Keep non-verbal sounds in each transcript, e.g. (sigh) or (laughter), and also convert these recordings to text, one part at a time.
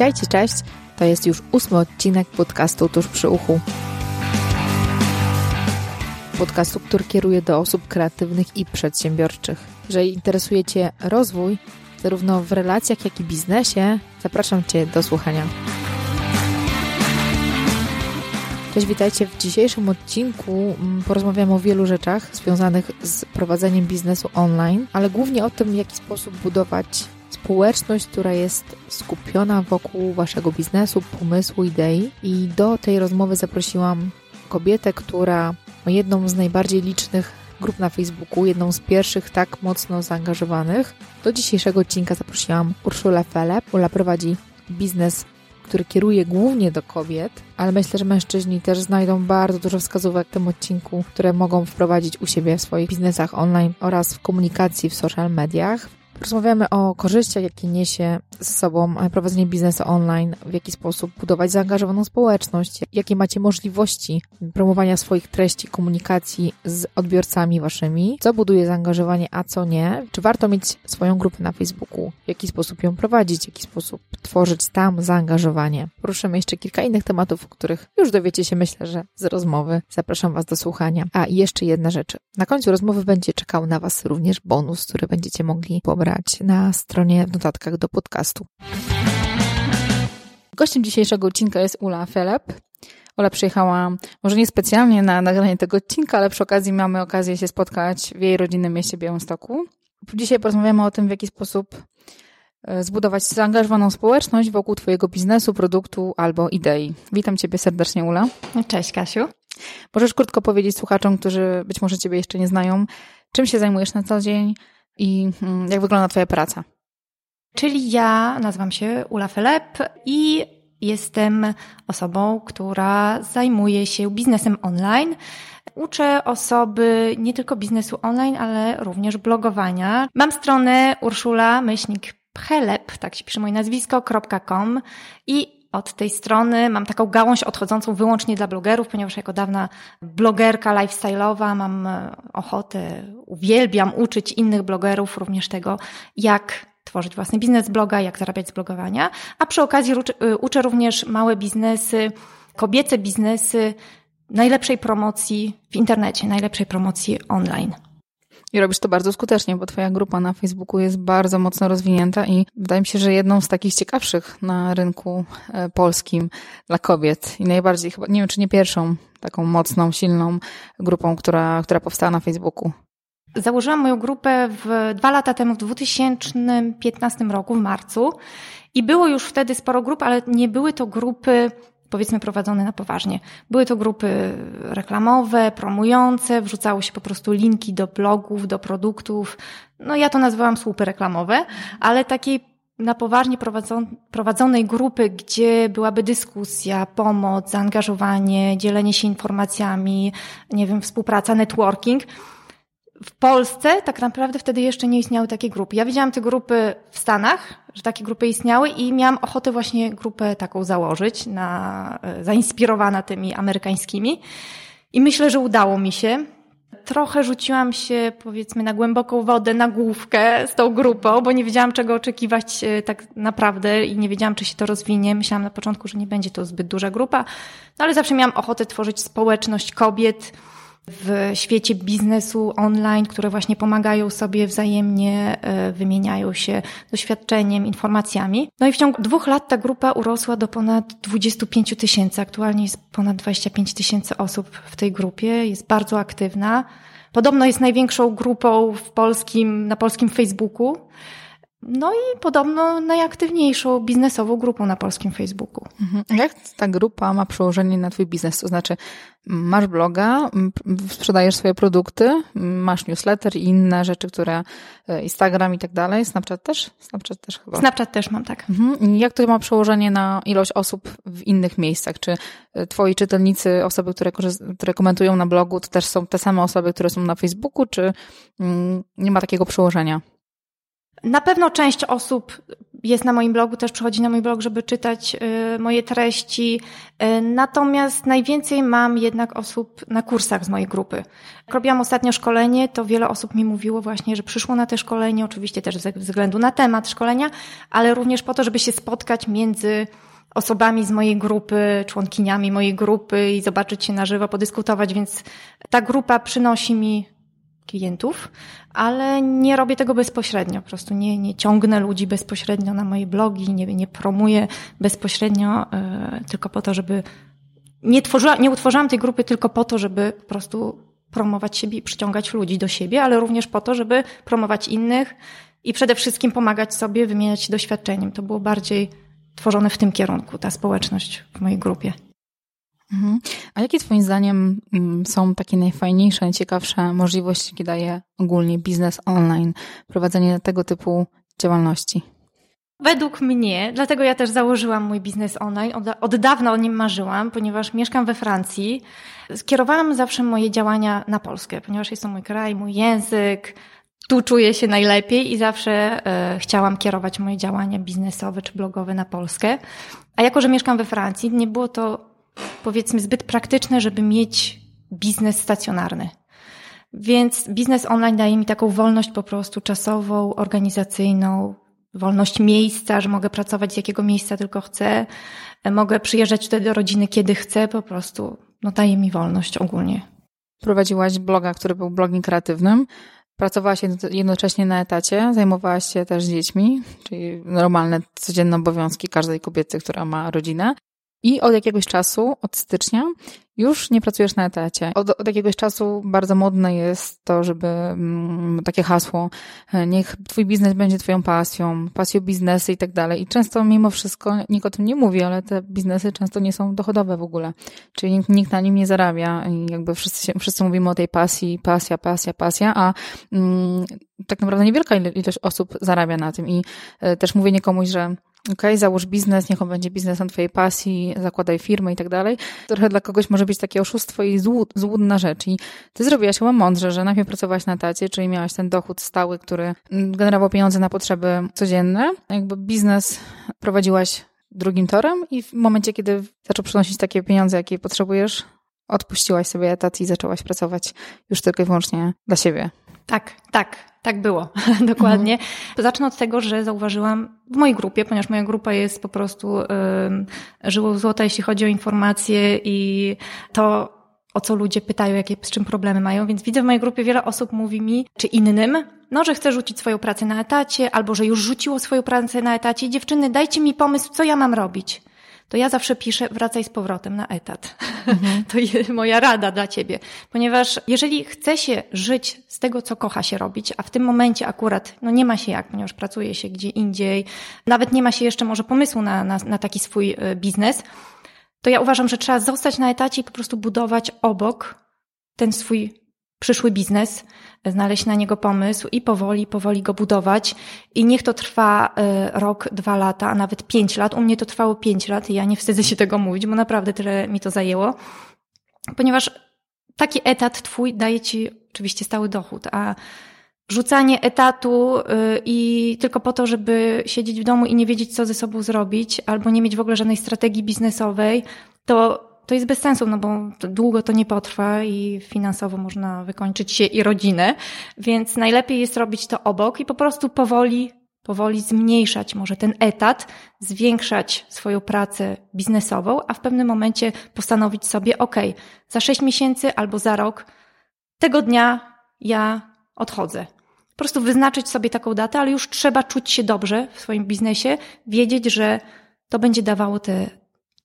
Witajcie, cześć. To jest już ósmy odcinek podcastu Tuż przy uchu. Podcastu, który kieruje do osób kreatywnych i przedsiębiorczych. Jeżeli interesuje Cię rozwój, zarówno w relacjach, jak i biznesie, zapraszam Cię do słuchania. Cześć, witajcie. W dzisiejszym odcinku mm, porozmawiamy o wielu rzeczach związanych z prowadzeniem biznesu online, ale głównie o tym, w jaki sposób budować społeczność, która jest skupiona wokół waszego biznesu, pomysłu, idei. I do tej rozmowy zaprosiłam kobietę, która jedną z najbardziej licznych grup na Facebooku, jedną z pierwszych tak mocno zaangażowanych. Do dzisiejszego odcinka zaprosiłam Urszulę Felep. Ula prowadzi biznes który kieruje głównie do kobiet, ale myślę, że mężczyźni też znajdą bardzo dużo wskazówek w tym odcinku, które mogą wprowadzić u siebie w swoich biznesach online oraz w komunikacji w social mediach. Rozmawiamy o korzyściach, jakie niesie ze sobą prowadzenie biznesu online, w jaki sposób budować zaangażowaną społeczność, jakie macie możliwości promowania swoich treści, komunikacji z odbiorcami waszymi, co buduje zaangażowanie, a co nie, czy warto mieć swoją grupę na Facebooku, w jaki sposób ją prowadzić, w jaki sposób tworzyć tam zaangażowanie. Poruszymy jeszcze kilka innych tematów, o których już dowiecie się, myślę, że z rozmowy. Zapraszam Was do słuchania. A jeszcze jedna rzecz. Na końcu rozmowy będzie czekał na Was również bonus, który będziecie mogli pobrać na stronie w notatkach do podcastu. Gościem dzisiejszego odcinka jest Ula Felep. Ula przyjechała może nie specjalnie na nagranie tego odcinka, ale przy okazji mamy okazję się spotkać w jej rodzinnym mieście Białymstoku. Dzisiaj porozmawiamy o tym, w jaki sposób e, zbudować zaangażowaną społeczność wokół Twojego biznesu, produktu albo idei. Witam Ciebie serdecznie, Ula. Cześć, Kasiu. Możesz krótko powiedzieć słuchaczom, którzy być może Ciebie jeszcze nie znają, czym się zajmujesz na co dzień, i mm, jak wygląda Twoja praca? Czyli ja nazywam się Ula Felep i jestem osobą, która zajmuje się biznesem online. Uczę osoby nie tylko biznesu online, ale również blogowania. Mam stronę urszula myślnik Pchelep, tak się pisze moje nazwisko.com i od tej strony. Mam taką gałąź odchodzącą wyłącznie dla blogerów, ponieważ jako dawna blogerka lifestyle'owa mam e, ochotę, uwielbiam uczyć innych blogerów również tego, jak tworzyć własny biznes bloga, jak zarabiać z blogowania, a przy okazji e, uczę również małe biznesy, kobiece biznesy najlepszej promocji w internecie, najlepszej promocji online. I robisz to bardzo skutecznie, bo Twoja grupa na Facebooku jest bardzo mocno rozwinięta i wydaje mi się, że jedną z takich ciekawszych na rynku e, polskim dla kobiet i najbardziej chyba, nie wiem czy nie pierwszą taką mocną, silną grupą, która, która powstała na Facebooku. Założyłam moją grupę w, dwa lata temu, w 2015 roku, w marcu. I było już wtedy sporo grup, ale nie były to grupy powiedzmy prowadzone na poważnie. Były to grupy reklamowe, promujące, wrzucało się po prostu linki do blogów, do produktów. No ja to nazywałam słupy reklamowe, ale takiej na poważnie prowadzonej grupy, gdzie byłaby dyskusja, pomoc, zaangażowanie, dzielenie się informacjami, nie wiem, współpraca, networking – w Polsce tak naprawdę wtedy jeszcze nie istniały takie grupy. Ja widziałam te grupy w Stanach, że takie grupy istniały i miałam ochotę właśnie grupę taką założyć, na, e, zainspirowana tymi amerykańskimi. I myślę, że udało mi się. Trochę rzuciłam się, powiedzmy, na głęboką wodę, na główkę z tą grupą, bo nie wiedziałam, czego oczekiwać e, tak naprawdę i nie wiedziałam, czy się to rozwinie. Myślałam na początku, że nie będzie to zbyt duża grupa, no ale zawsze miałam ochotę tworzyć społeczność kobiet, w świecie biznesu online, które właśnie pomagają sobie wzajemnie, e, wymieniają się doświadczeniem, informacjami. No i w ciągu dwóch lat ta grupa urosła do ponad 25 tysięcy. Aktualnie jest ponad 25 tysięcy osób w tej grupie, jest bardzo aktywna. Podobno jest największą grupą w polskim, na polskim Facebooku. No i podobno najaktywniejszą biznesową grupą na polskim Facebooku. Mhm. Jak ta grupa ma przełożenie na Twój biznes? To znaczy, masz bloga, sprzedajesz swoje produkty, masz newsletter i inne rzeczy, które e, Instagram i tak dalej. Snapchat też? Snapchat też chyba. Snapchat też mam, tak. Mhm. Jak to ma przełożenie na ilość osób w innych miejscach? Czy e, Twoi czytelnicy, osoby, które, które komentują na blogu, to też są te same osoby, które są na Facebooku, czy nie ma takiego przełożenia? Na pewno część osób jest na moim blogu, też przychodzi na mój blog, żeby czytać y, moje treści. Y, natomiast najwięcej mam jednak osób na kursach z mojej grupy. Jak robiłam ostatnio szkolenie, to wiele osób mi mówiło właśnie, że przyszło na te szkolenie, oczywiście też ze względu na temat szkolenia, ale również po to, żeby się spotkać między osobami z mojej grupy, członkiniami mojej grupy i zobaczyć się na żywo, podyskutować, więc ta grupa przynosi mi klientów, ale nie robię tego bezpośrednio. Po prostu nie, nie ciągnę ludzi bezpośrednio na moje blogi, nie, nie promuję bezpośrednio yy, tylko po to, żeby nie, tworzyła, nie utworzyłam tej grupy tylko po to, żeby po prostu promować siebie i przyciągać ludzi do siebie, ale również po to, żeby promować innych i przede wszystkim pomagać sobie, wymieniać się doświadczeniem. To było bardziej tworzone w tym kierunku, ta społeczność w mojej grupie. Mhm. A jakie Twoim zdaniem mm, są takie najfajniejsze, najciekawsze możliwości, jakie daje ogólnie biznes online, prowadzenie tego typu działalności? Według mnie, dlatego ja też założyłam mój biznes online, od, od dawna o nim marzyłam, ponieważ mieszkam we Francji. Skierowałam zawsze moje działania na Polskę, ponieważ jest to mój kraj, mój język, tu czuję się najlepiej i zawsze e, chciałam kierować moje działania biznesowe czy blogowe na Polskę. A jako, że mieszkam we Francji, nie było to powiedzmy zbyt praktyczne, żeby mieć biznes stacjonarny. Więc biznes online daje mi taką wolność po prostu czasową, organizacyjną, wolność miejsca, że mogę pracować z jakiego miejsca tylko chcę, mogę przyjeżdżać tutaj do rodziny kiedy chcę, po prostu no, daje mi wolność ogólnie. Prowadziłaś bloga, który był blogiem kreatywnym. Pracowałaś jednocześnie na etacie, zajmowałaś się też dziećmi, czyli normalne, codzienne obowiązki każdej kobiety, która ma rodzinę. I od jakiegoś czasu, od stycznia, już nie pracujesz na etacie. Od, od jakiegoś czasu bardzo modne jest to, żeby mm, takie hasło, e, niech twój biznes będzie twoją pasją, pasją biznesy i tak dalej. I często mimo wszystko, nikt o tym nie mówi, ale te biznesy często nie są dochodowe w ogóle. Czyli nikt, nikt na nim nie zarabia i jakby wszyscy, się, wszyscy mówimy o tej pasji, pasja, pasja, pasja, a mm, tak naprawdę niewielka ilość osób zarabia na tym. I y, też mówienie komuś, że ok, załóż biznes, niech on będzie biznesem twojej pasji, zakładaj firmę i tak dalej. Trochę dla kogoś może być takie oszustwo i złud, złudna rzecz. I ty zrobiłaś chyba mądrze, że najpierw pracowałaś na tacie, czyli miałaś ten dochód stały, który generował pieniądze na potrzeby codzienne. Jakby biznes prowadziłaś drugim torem i w momencie, kiedy zaczął przynosić takie pieniądze, jakie potrzebujesz, odpuściłaś sobie etat i zaczęłaś pracować już tylko i wyłącznie dla siebie. Tak, tak, tak było, (laughs) dokładnie. Mhm. Zacznę od tego, że zauważyłam w mojej grupie, ponieważ moja grupa jest po prostu y, żyło złota, jeśli chodzi o informacje i to, o co ludzie pytają, jakie, z czym problemy mają, więc widzę w mojej grupie wiele osób mówi mi, czy innym, no, że chce rzucić swoją pracę na etacie, albo że już rzuciło swoją pracę na etacie. Dziewczyny, dajcie mi pomysł, co ja mam robić to ja zawsze piszę, wracaj z powrotem na etat. Mhm. (laughs) to jest moja rada dla ciebie. Ponieważ jeżeli chce się żyć z tego, co kocha się robić, a w tym momencie akurat, no nie ma się jak, ponieważ pracuje się gdzie indziej, nawet nie ma się jeszcze może pomysłu na, na, na taki swój e, biznes, to ja uważam, że trzeba zostać na etacie i po prostu budować obok ten swój przyszły biznes, znaleźć na niego pomysł i powoli, powoli go budować. I niech to trwa y, rok, dwa lata, a nawet pięć lat. U mnie to trwało pięć lat i ja nie wstydzę się tego mówić, bo naprawdę tyle mi to zajęło. Ponieważ taki etat twój daje ci oczywiście stały dochód, a rzucanie etatu y, i tylko po to, żeby siedzieć w domu i nie wiedzieć, co ze sobą zrobić, albo nie mieć w ogóle żadnej strategii biznesowej, to to jest bez sensu, no bo długo to nie potrwa i finansowo można wykończyć się i rodzinę, więc najlepiej jest robić to obok i po prostu powoli, powoli zmniejszać może ten etat, zwiększać swoją pracę biznesową, a w pewnym momencie postanowić sobie, ok, za sześć miesięcy albo za rok, tego dnia ja odchodzę. Po prostu wyznaczyć sobie taką datę, ale już trzeba czuć się dobrze w swoim biznesie, wiedzieć, że to będzie dawało te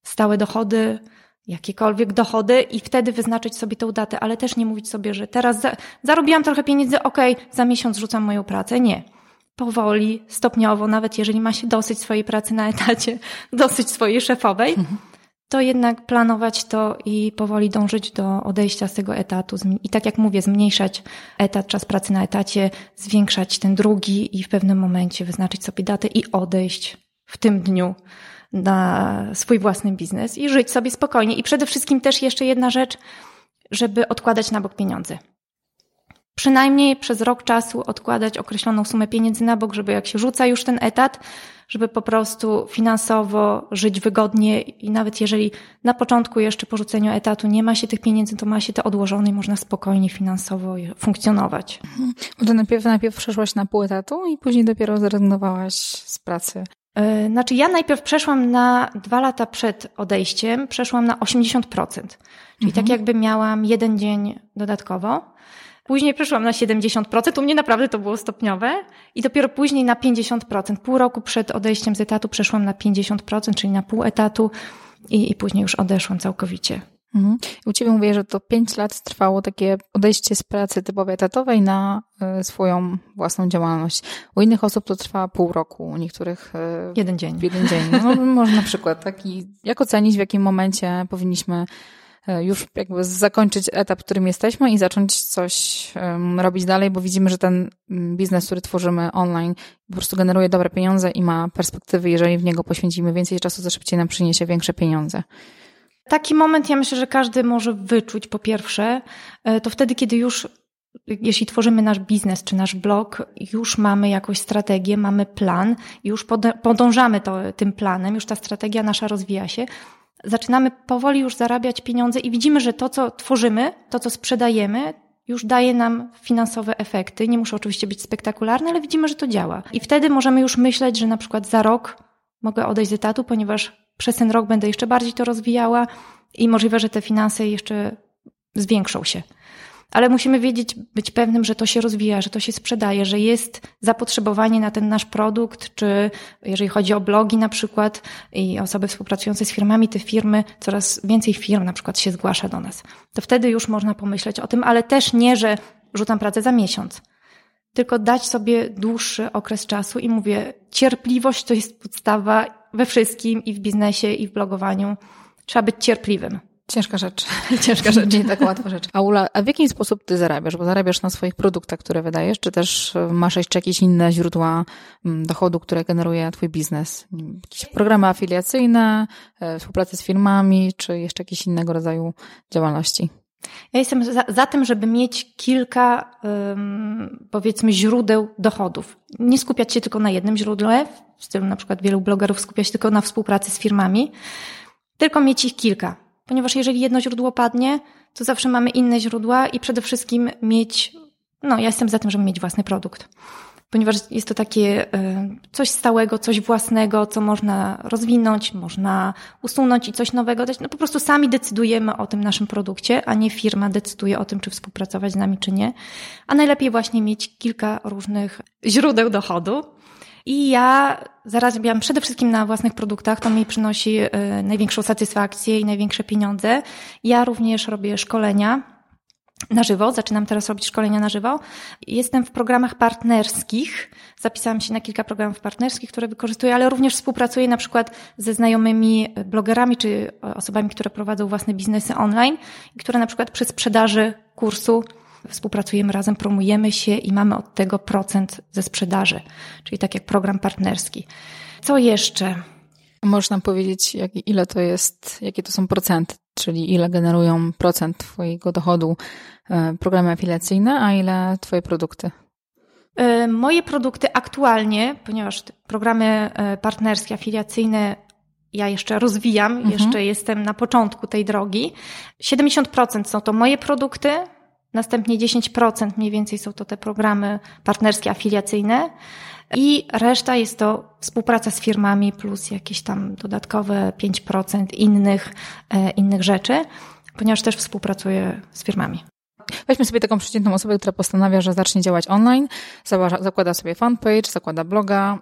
stałe dochody, jakiekolwiek dochody i wtedy wyznaczyć sobie tą datę, ale też nie mówić sobie, że teraz za, zarobiłam trochę pieniędzy, okej, okay, za miesiąc rzucam moją pracę. Nie. Powoli, stopniowo, nawet jeżeli ma się dosyć swojej pracy na etacie, (laughs) dosyć swojej szefowej, to jednak planować to i powoli dążyć do odejścia z tego etatu. I tak jak mówię, zmniejszać etat, czas pracy na etacie, zwiększać ten drugi i w pewnym momencie wyznaczyć sobie datę i odejść w tym dniu na swój własny biznes i żyć sobie spokojnie. I przede wszystkim też jeszcze jedna rzecz, żeby odkładać na bok pieniądze. przynajmniej przez rok czasu odkładać określoną sumę pieniędzy na bok, żeby jak się rzuca już ten etat, żeby po prostu finansowo żyć wygodnie i nawet jeżeli na początku jeszcze po rzuceniu etatu nie ma się tych pieniędzy, to ma się to odłożone i można spokojnie finansowo funkcjonować. Mhm. To najpierw, najpierw przeszłaś na pół etatu i później dopiero zrezygnowałaś z pracy. E, znaczy, ja najpierw przeszłam na dwa lata przed odejściem, przeszłam na 80%. Czyli tak mhm. tak jakby miałam jeden dzień dodatkowo. Później przeszłam na 70%, u mnie naprawdę to było stopniowe i dopiero później na 50%. Pół roku przed odejściem z etatu przeszłam na 50%, czyli na pół etatu i, i później już odeszłam całkowicie. Mhm. U Ciebie mówię, że to 5 lat trwało takie odejście z pracy typowej etatowej na y, swoją własną działalność. U innych osób to trwa pół roku, u niektórych... Y, jeden dzień. Jeden dzień. No, może na przykład taki, jak ocenić, w jakim momencie powinniśmy E, już jakby zakończyć etap, w którym jesteśmy i zacząć coś robić dalej, bo widzimy, że ten mm, biznes, który tworzymy online, po prostu generuje dobre pieniądze i ma perspektywy, jeżeli w niego poświęcimy więcej czasu, to szybciej nam przyniesie większe pieniądze. Taki moment ja myślę, że każdy może wyczuć po pierwsze, e, to wtedy, kiedy już jeśli tworzymy nasz biznes czy nasz blog, już mamy jakąś strategię, mamy plan, już podążamy to, tym planem, już ta strategia nasza rozwija się, zaczynamy powoli już zarabiać pieniądze i widzimy, że to, co tworzymy, to, co sprzedajemy, już daje nam finansowe efekty. Nie muszą oczywiście być spektakularne, ale widzimy, że to działa. I wtedy możemy już myśleć, że na przykład za rok mogę odejść z etatu, ponieważ przez ten rok będę jeszcze bardziej to rozwijała i możliwe, że te finanse jeszcze zwiększą się ale musimy wiedzieć, być pewnym, że to się rozwija, że to się sprzedaje, że jest zapotrzebowanie na ten nasz produkt, czy jeżeli chodzi o blogi na przykład i osoby współpracujące z firmami, te firmy, coraz więcej firm na przykład się zgłasza do nas. To wtedy już można pomyśleć o tym, ale też nie, że rzucam pracę za miesiąc. Tylko dać sobie dłuższy okres czasu i mówię, cierpliwość to jest podstawa we wszystkim i w biznesie, i w blogowaniu. Trzeba być cierpliwym. Ciężka rzecz. (laughs) Ciężka rzecz, nie taka łatwa rzecz. A Ula, a w jaki sposób ty zarabiasz? Bo zarabiasz na swoich produktach, które wydajesz, czy też e, masz jeszcze jakieś inne źródła mm, dochodu, które generuje twój biznes? Jakieś programy afiliacyjne, e, współpracę z firmami, czy jeszcze jakieś innego rodzaju działalności? Ja jestem za, za tym, żeby mieć kilka, um, powiedzmy, źródeł dochodów. Nie skupiać się tylko na jednym źródle, w stylu na przykład wielu blogerów skupia się tylko na współpracy z firmami, tylko mieć ich kilka ponieważ jeżeli jedno źródło padnie, to zawsze mamy inne źródła i przede wszystkim mieć, no ja jestem za tym, żeby mieć własny produkt. Ponieważ jest to takie e, coś stałego, coś własnego, co można rozwinąć, można usunąć i coś nowego dać. No po prostu sami decydujemy o tym naszym produkcie, a nie firma decyduje o tym, czy współpracować z nami, czy nie. A najlepiej właśnie mieć kilka różnych źródeł dochodu, i ja zarabiam przede wszystkim na własnych produktach, to mi przynosi e, największą satysfakcję i największe pieniądze. Ja również robię szkolenia na żywo, zaczynam teraz robić szkolenia na żywo. Jestem w programach partnerskich, zapisałam się na kilka programów partnerskich, które wykorzystuję, ale również współpracuję na przykład ze znajomymi blogerami czy osobami, które prowadzą własne biznesy online i które na przykład przy sprzedaży kursu współpracujemy razem, promujemy się i mamy od tego procent ze sprzedaży, czyli tak jak program partnerski. Co jeszcze? Możesz nam powiedzieć, jak, ile to jest, jakie to są procenty, czyli ile generują procent Twojego dochodu e, programy afiliacyjne, a ile Twoje produkty? E, moje produkty aktualnie, ponieważ programy e, partnerskie, afiliacyjne ja jeszcze rozwijam, mhm. jeszcze jestem na początku tej drogi. 70% są to moje produkty, Następnie 10% mniej więcej są to te programy partnerskie, afiliacyjne. I reszta jest to współpraca z firmami plus jakieś tam dodatkowe 5% innych, e, innych rzeczy, ponieważ też współpracuję z firmami. Weźmy sobie taką przeciętną osobę, która postanawia, że zacznie działać online, zakłada sobie fanpage, zakłada bloga,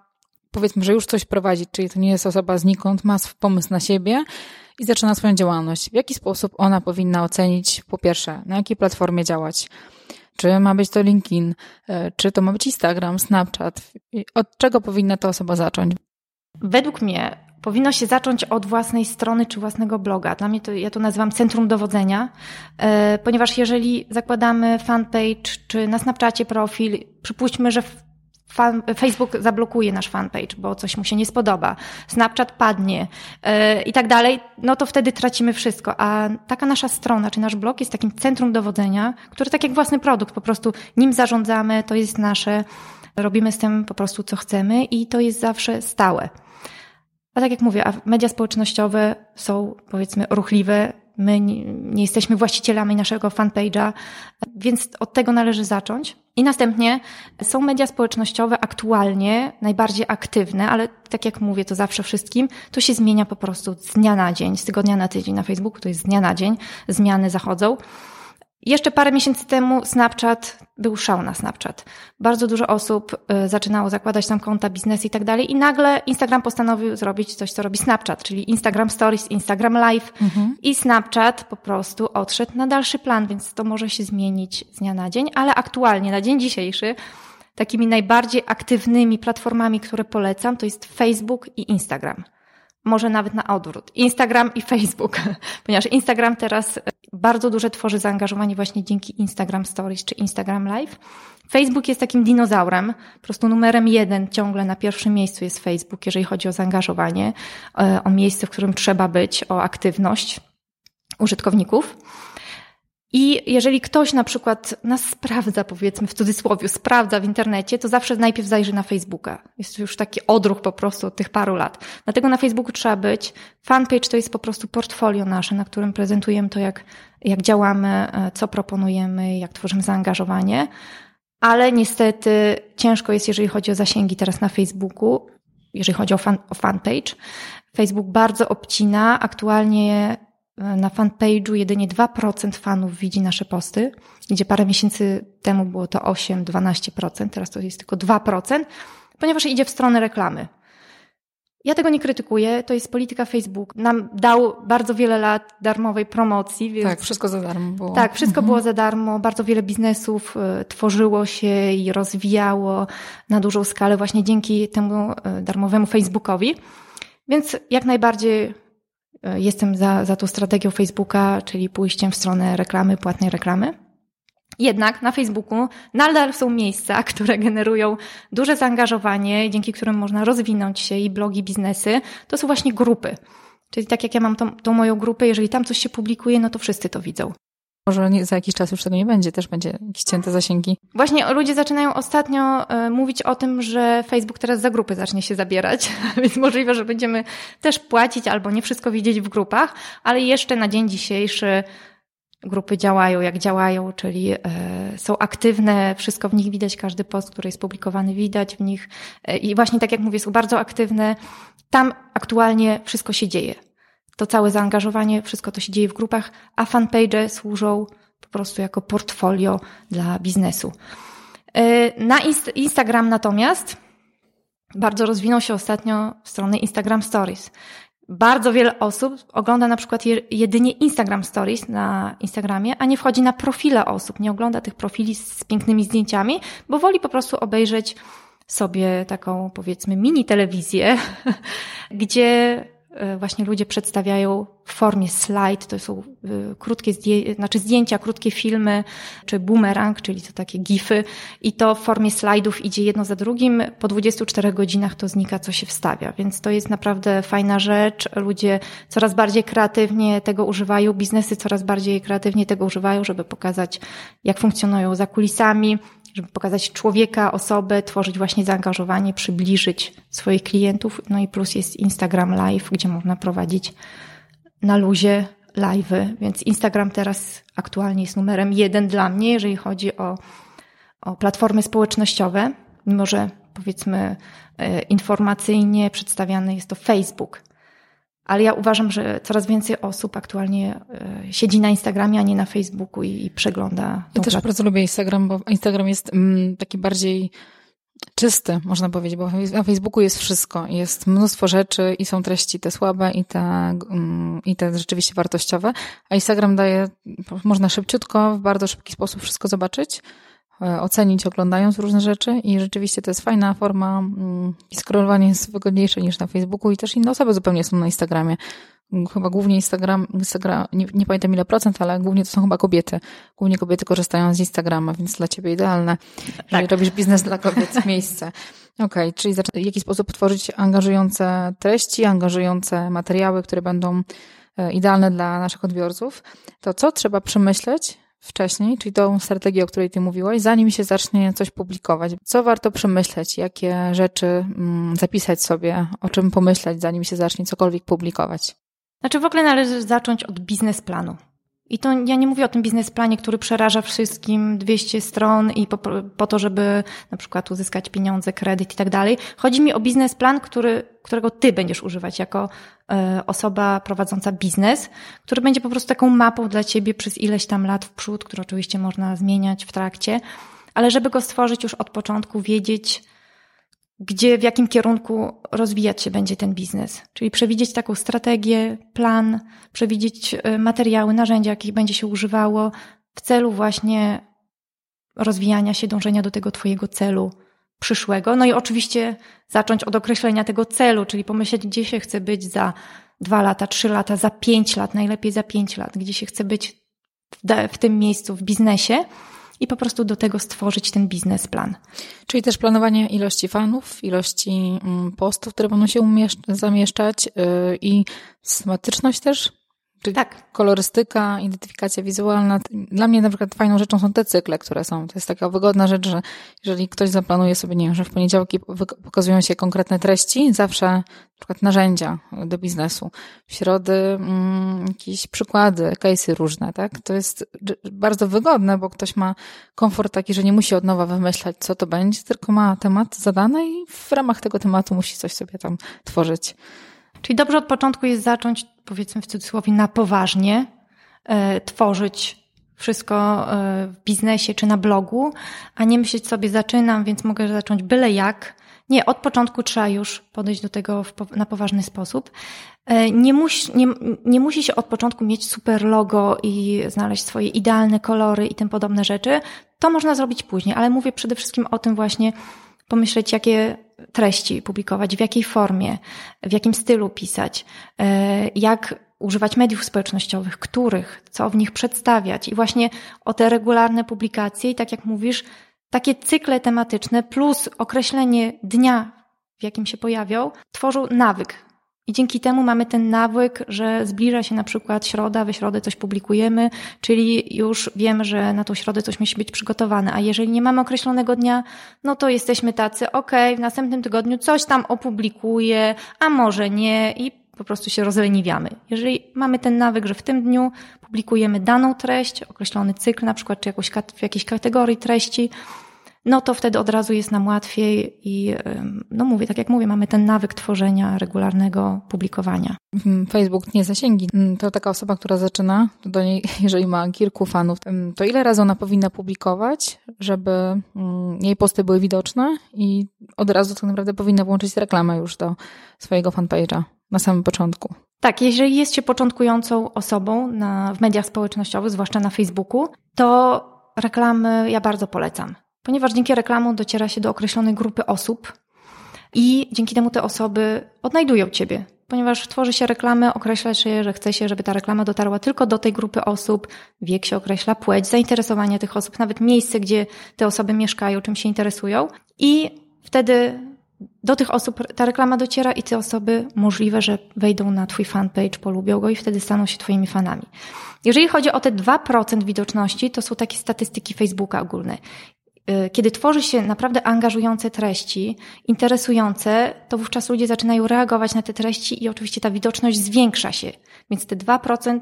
powiedzmy, że już coś prowadzi, czyli to nie jest osoba znikąd, ma pomysł na siebie i zaczyna swoją działalność. W jaki sposób ona powinna ocenić, po pierwsze, na jakiej platformie działać? Czy ma być to LinkedIn, e, czy to ma być Instagram, Snapchat? Od czego powinna ta osoba zacząć? Według mnie powinno się zacząć od własnej strony czy własnego bloga. Dla mnie to, ja to nazywam centrum dowodzenia, e, ponieważ jeżeli zakładamy fanpage czy na Snapchacie profil, przypuśćmy, że fan, Facebook zablokuje nasz fanpage, bo coś mu się nie spodoba, Snapchat padnie yy, i tak dalej, no to wtedy tracimy wszystko. A taka nasza strona, czy nasz blog jest takim centrum dowodzenia, który tak jak własny produkt, po prostu nim zarządzamy, to jest nasze, robimy z tym po prostu co chcemy i to jest zawsze stałe. A tak jak mówię, a media społecznościowe są powiedzmy ruchliwe, my nie, nie jesteśmy właścicielami naszego fanpage'a, więc od tego należy zacząć. I następnie są media społecznościowe aktualnie najbardziej aktywne, ale tak jak mówię to zawsze wszystkim, to się zmienia po prostu z dnia na dzień, z tygodnia na tydzień. Na Facebooku to jest z dnia na dzień, zmiany zachodzą. Jeszcze parę miesięcy temu Snapchat był szał na Snapchat. Bardzo dużo osób y, zaczynało zakładać tam konta, biznes i tak dalej i nagle Instagram postanowił zrobić coś, co robi Snapchat, czyli Instagram Stories, Instagram Live mhm. i Snapchat po prostu odszedł na dalszy plan, więc to może się zmienić z dnia na dzień, ale aktualnie, na dzień dzisiejszy, takimi najbardziej aktywnymi platformami, które polecam, to jest Facebook i Instagram może nawet na odwrót. Instagram i Facebook, (laughs) ponieważ Instagram teraz bardzo duże tworzy zaangażowanie właśnie dzięki Instagram Stories czy Instagram Live. Facebook jest takim dinozaurem, po prostu numerem jeden ciągle na pierwszym miejscu jest Facebook, jeżeli chodzi o zaangażowanie, e, o miejsce, w którym trzeba być, o aktywność użytkowników. I jeżeli ktoś na przykład nas sprawdza, powiedzmy w cudzysłowie, sprawdza w internecie, to zawsze najpierw zajrzy na Facebooka. Jest to już taki odruch po prostu od tych paru lat. Dlatego na Facebooku trzeba być. Fanpage to jest po prostu portfolio nasze, na którym prezentujemy to, jak, jak działamy, e, co proponujemy, jak tworzymy zaangażowanie. Ale niestety ciężko jest, jeżeli chodzi o zasięgi teraz na Facebooku, jeżeli chodzi o, fan, o fanpage. Facebook bardzo obcina. Aktualnie na fanpage'u jedynie 2% fanów widzi nasze posty, gdzie parę miesięcy temu było to 8-12%, teraz to jest tylko 2%, ponieważ idzie w stronę reklamy. Ja tego nie krytykuję, to jest polityka Facebook. Nam dał bardzo wiele lat darmowej promocji. Więc... Tak, wszystko za darmo było. Tak, wszystko mhm. było za darmo. Bardzo wiele biznesów y, tworzyło się i rozwijało na dużą skalę właśnie dzięki temu y, darmowemu Facebookowi. Więc jak najbardziej E, jestem za, za tą strategią Facebooka, czyli pójściem w stronę reklamy, płatnej reklamy. Jednak na Facebooku nadal są miejsca, (laughs) które generują duże zaangażowanie, dzięki którym można rozwinąć się i blogi, biznesy. To są właśnie grupy. Czyli tak jak ja mam tą, tą moją grupę, jeżeli tam coś się publikuje, no to wszyscy to widzą. Może nie, za jakiś czas już tego nie będzie, też będzie jakieś cięte zasięgi. Właśnie ludzie zaczynają ostatnio y, mówić o tym, że Facebook teraz za grupy zacznie się zabierać, (laughs) więc możliwe, że będziemy też płacić albo nie wszystko widzieć w grupach, ale jeszcze na dzień dzisiejszy grupy działają jak działają, czyli y, są aktywne, wszystko w nich widać, każdy post, który jest publikowany widać w nich y, i właśnie tak jak mówię, są bardzo aktywne. Tam aktualnie wszystko się dzieje to całe zaangażowanie, wszystko to się dzieje w grupach, a fanpage służą po prostu jako portfolio dla biznesu. E, na Instagram natomiast bardzo rozwinął się ostatnio w stronę Instagram Stories. Bardzo wiele osób ogląda na przykład jedynie Instagram Stories na Instagramie, a nie wchodzi na profile osób, nie ogląda tych profili z pięknymi zdjęciami, bo woli po prostu obejrzeć sobie taką powiedzmy mini telewizję, (laughs) gdzie właśnie ludzie przedstawiają w formie slajd, to są e, krótkie zdjęcia, znaczy zdjęcia, krótkie filmy, czy boomerang, czyli to takie gify. I to w formie slajdów idzie jedno za drugim. Po 24 godzinach to znika, co się wstawia, więc to jest naprawdę fajna rzecz. Ludzie coraz bardziej kreatywnie tego używają, biznesy coraz bardziej kreatywnie tego używają, żeby pokazać, jak funkcjonują za kulisami, żeby pokazać człowieka, osobę, tworzyć właśnie zaangażowanie, przybliżyć swoich klientów. No i plus jest Instagram Live, gdzie można prowadzić na luzie live'y, więc Instagram teraz aktualnie jest numerem jeden dla mnie, jeżeli chodzi o, o platformy społecznościowe, mimo że powiedzmy e, informacyjnie przedstawiany jest to Facebook. Ale ja uważam, że coraz więcej osób aktualnie e, siedzi na Instagramie, a nie na Facebooku i, i przegląda. Ja też bardzo lubię Instagram, bo Instagram jest mm, taki bardziej czysty, można powiedzieć, bo na Facebooku jest wszystko. Jest mnóstwo rzeczy i są treści te słabe i te, mm, i te rzeczywiście wartościowe, a Instagram daje, można szybciutko, w bardzo szybki sposób wszystko zobaczyć ocenić oglądając różne rzeczy i rzeczywiście to jest fajna forma mm, i scrollowanie jest wygodniejsze niż na Facebooku i też inne osoby zupełnie są na Instagramie. chyba głównie Instagram, Instagram nie, nie, pamiętam ile procent, ale głównie to są chyba kobiety. Głównie kobiety korzystają z Instagrama, więc dla ciebie idealne. Tak. Jeżeli robisz biznes dla kobiet, (laughs) miejsce. Okej, okay, czyli w jaki sposób tworzyć angażujące treści, angażujące materiały, które będą e, idealne dla naszych odbiorców, to co trzeba przemyśleć wcześniej, czyli tą strategię, o której ty mówiłaś, zanim się zacznie coś publikować. Co warto przemyśleć, jakie rzeczy mm, zapisać sobie, o czym pomyśleć, zanim się zacznie cokolwiek publikować? Znaczy w ogóle należy zacząć od biznesplanu. I to ja nie mówię o tym biznesplanie, który przeraża wszystkim 200 stron i po, po, to, żeby na przykład uzyskać pieniądze, kredyt i tak dalej. Chodzi mi o biznesplan, który, którego ty będziesz używać jako e, osoba prowadząca biznes, który będzie po prostu taką mapą dla ciebie przez ileś tam lat w przód, który oczywiście można zmieniać w trakcie, ale żeby go stworzyć już od początku, wiedzieć, gdzie, w jakim kierunku rozwijać się będzie ten biznes. Czyli przewidzieć taką strategię, plan, przewidzieć e, materiały, narzędzia, jakich będzie się używało w celu właśnie rozwijania się, dążenia do tego Twojego celu przyszłego. No i oczywiście zacząć od określenia tego celu, czyli pomyśleć, gdzie się chce być za dwa lata, trzy lata, za pięć lat, najlepiej za pięć lat, gdzie się chce być w, w tym miejscu, w biznesie i po prostu do tego stworzyć ten biznesplan. Czyli też planowanie ilości fanów, ilości mm, postów, które będą się zamieszczać yy, i systematyczność też Czyli tak. kolorystyka, identyfikacja wizualna. Dla mnie na przykład fajną rzeczą są te cykle, które są. To jest taka wygodna rzecz, że jeżeli ktoś zaplanuje sobie, nie wiem, że w poniedziałki pokazują się konkretne treści, zawsze na przykład narzędzia do biznesu. W środy mm, jakieś przykłady, case'y różne, tak? To jest bardzo wygodne, bo ktoś ma komfort taki, że nie musi od nowa wymyślać, co to będzie, tylko ma temat zadany i w ramach tego tematu musi coś sobie tam tworzyć. Czyli dobrze od początku jest zacząć, powiedzmy w cudzysłowie, na poważnie e, tworzyć wszystko e, w biznesie czy na blogu, a nie myśleć sobie, zaczynam, więc mogę zacząć byle jak. Nie, od początku trzeba już podejść do tego w, na poważny sposób. E, nie, musi, nie, nie musi się od początku mieć super logo i znaleźć swoje idealne kolory i tym podobne rzeczy. To można zrobić później, ale mówię przede wszystkim o tym właśnie, pomyśleć, jakie treści publikować, w jakiej formie, w jakim stylu pisać, e, jak używać mediów społecznościowych, których, co w nich przedstawiać. I właśnie o te regularne publikacje i tak jak mówisz, takie cykle tematyczne plus określenie dnia, w jakim się pojawią, tworzą nawyk i dzięki temu mamy ten nawyk, że zbliża się na przykład środa, we środę coś publikujemy, czyli już wiemy, że na tą środę coś musi być przygotowane. A jeżeli nie mamy określonego dnia, no to jesteśmy tacy, okej, okay, w następnym tygodniu coś tam opublikuję, a może nie i po prostu się rozleniwiamy. Jeżeli mamy ten nawyk, że w tym dniu publikujemy daną treść, określony cykl na przykład, czy jakąś, w jakiejś kategorii treści, no to wtedy od razu jest nam łatwiej i no mówię, tak jak mówię, mamy ten nawyk tworzenia regularnego publikowania. Mhm, Facebook nie zasięgi. Mm, to taka osoba, która zaczyna, to do niej, (laughs) jeżeli ma kilku fanów, to ile razy ona powinna publikować, żeby mm, jej posty były widoczne i od razu tak naprawdę powinna włączyć reklamę już do swojego fanpage'a na samym początku. Tak, jeżeli jest się początkującą osobą na, w mediach społecznościowych, zwłaszcza na Facebooku, to reklamy ja bardzo polecam ponieważ dzięki reklamom dociera się do określonej grupy osób i dzięki temu te osoby odnajdują Ciebie. Ponieważ tworzy się reklamy, określa się, że chce się, żeby ta reklama dotarła tylko do tej grupy osób, wiek się określa, płeć, zainteresowanie tych osób, nawet miejsce, gdzie te osoby mieszkają, czym się interesują. I wtedy do tych osób ta reklama dociera i te osoby możliwe, że wejdą na Twój fanpage, polubią go i wtedy staną się Twoimi fanami. Jeżeli chodzi o te 2% widoczności, to są takie statystyki Facebooka ogólne. Y, kiedy tworzy się naprawdę angażujące treści, interesujące, to wówczas ludzie zaczynają reagować na te treści i oczywiście ta widoczność zwiększa się. Więc te 2%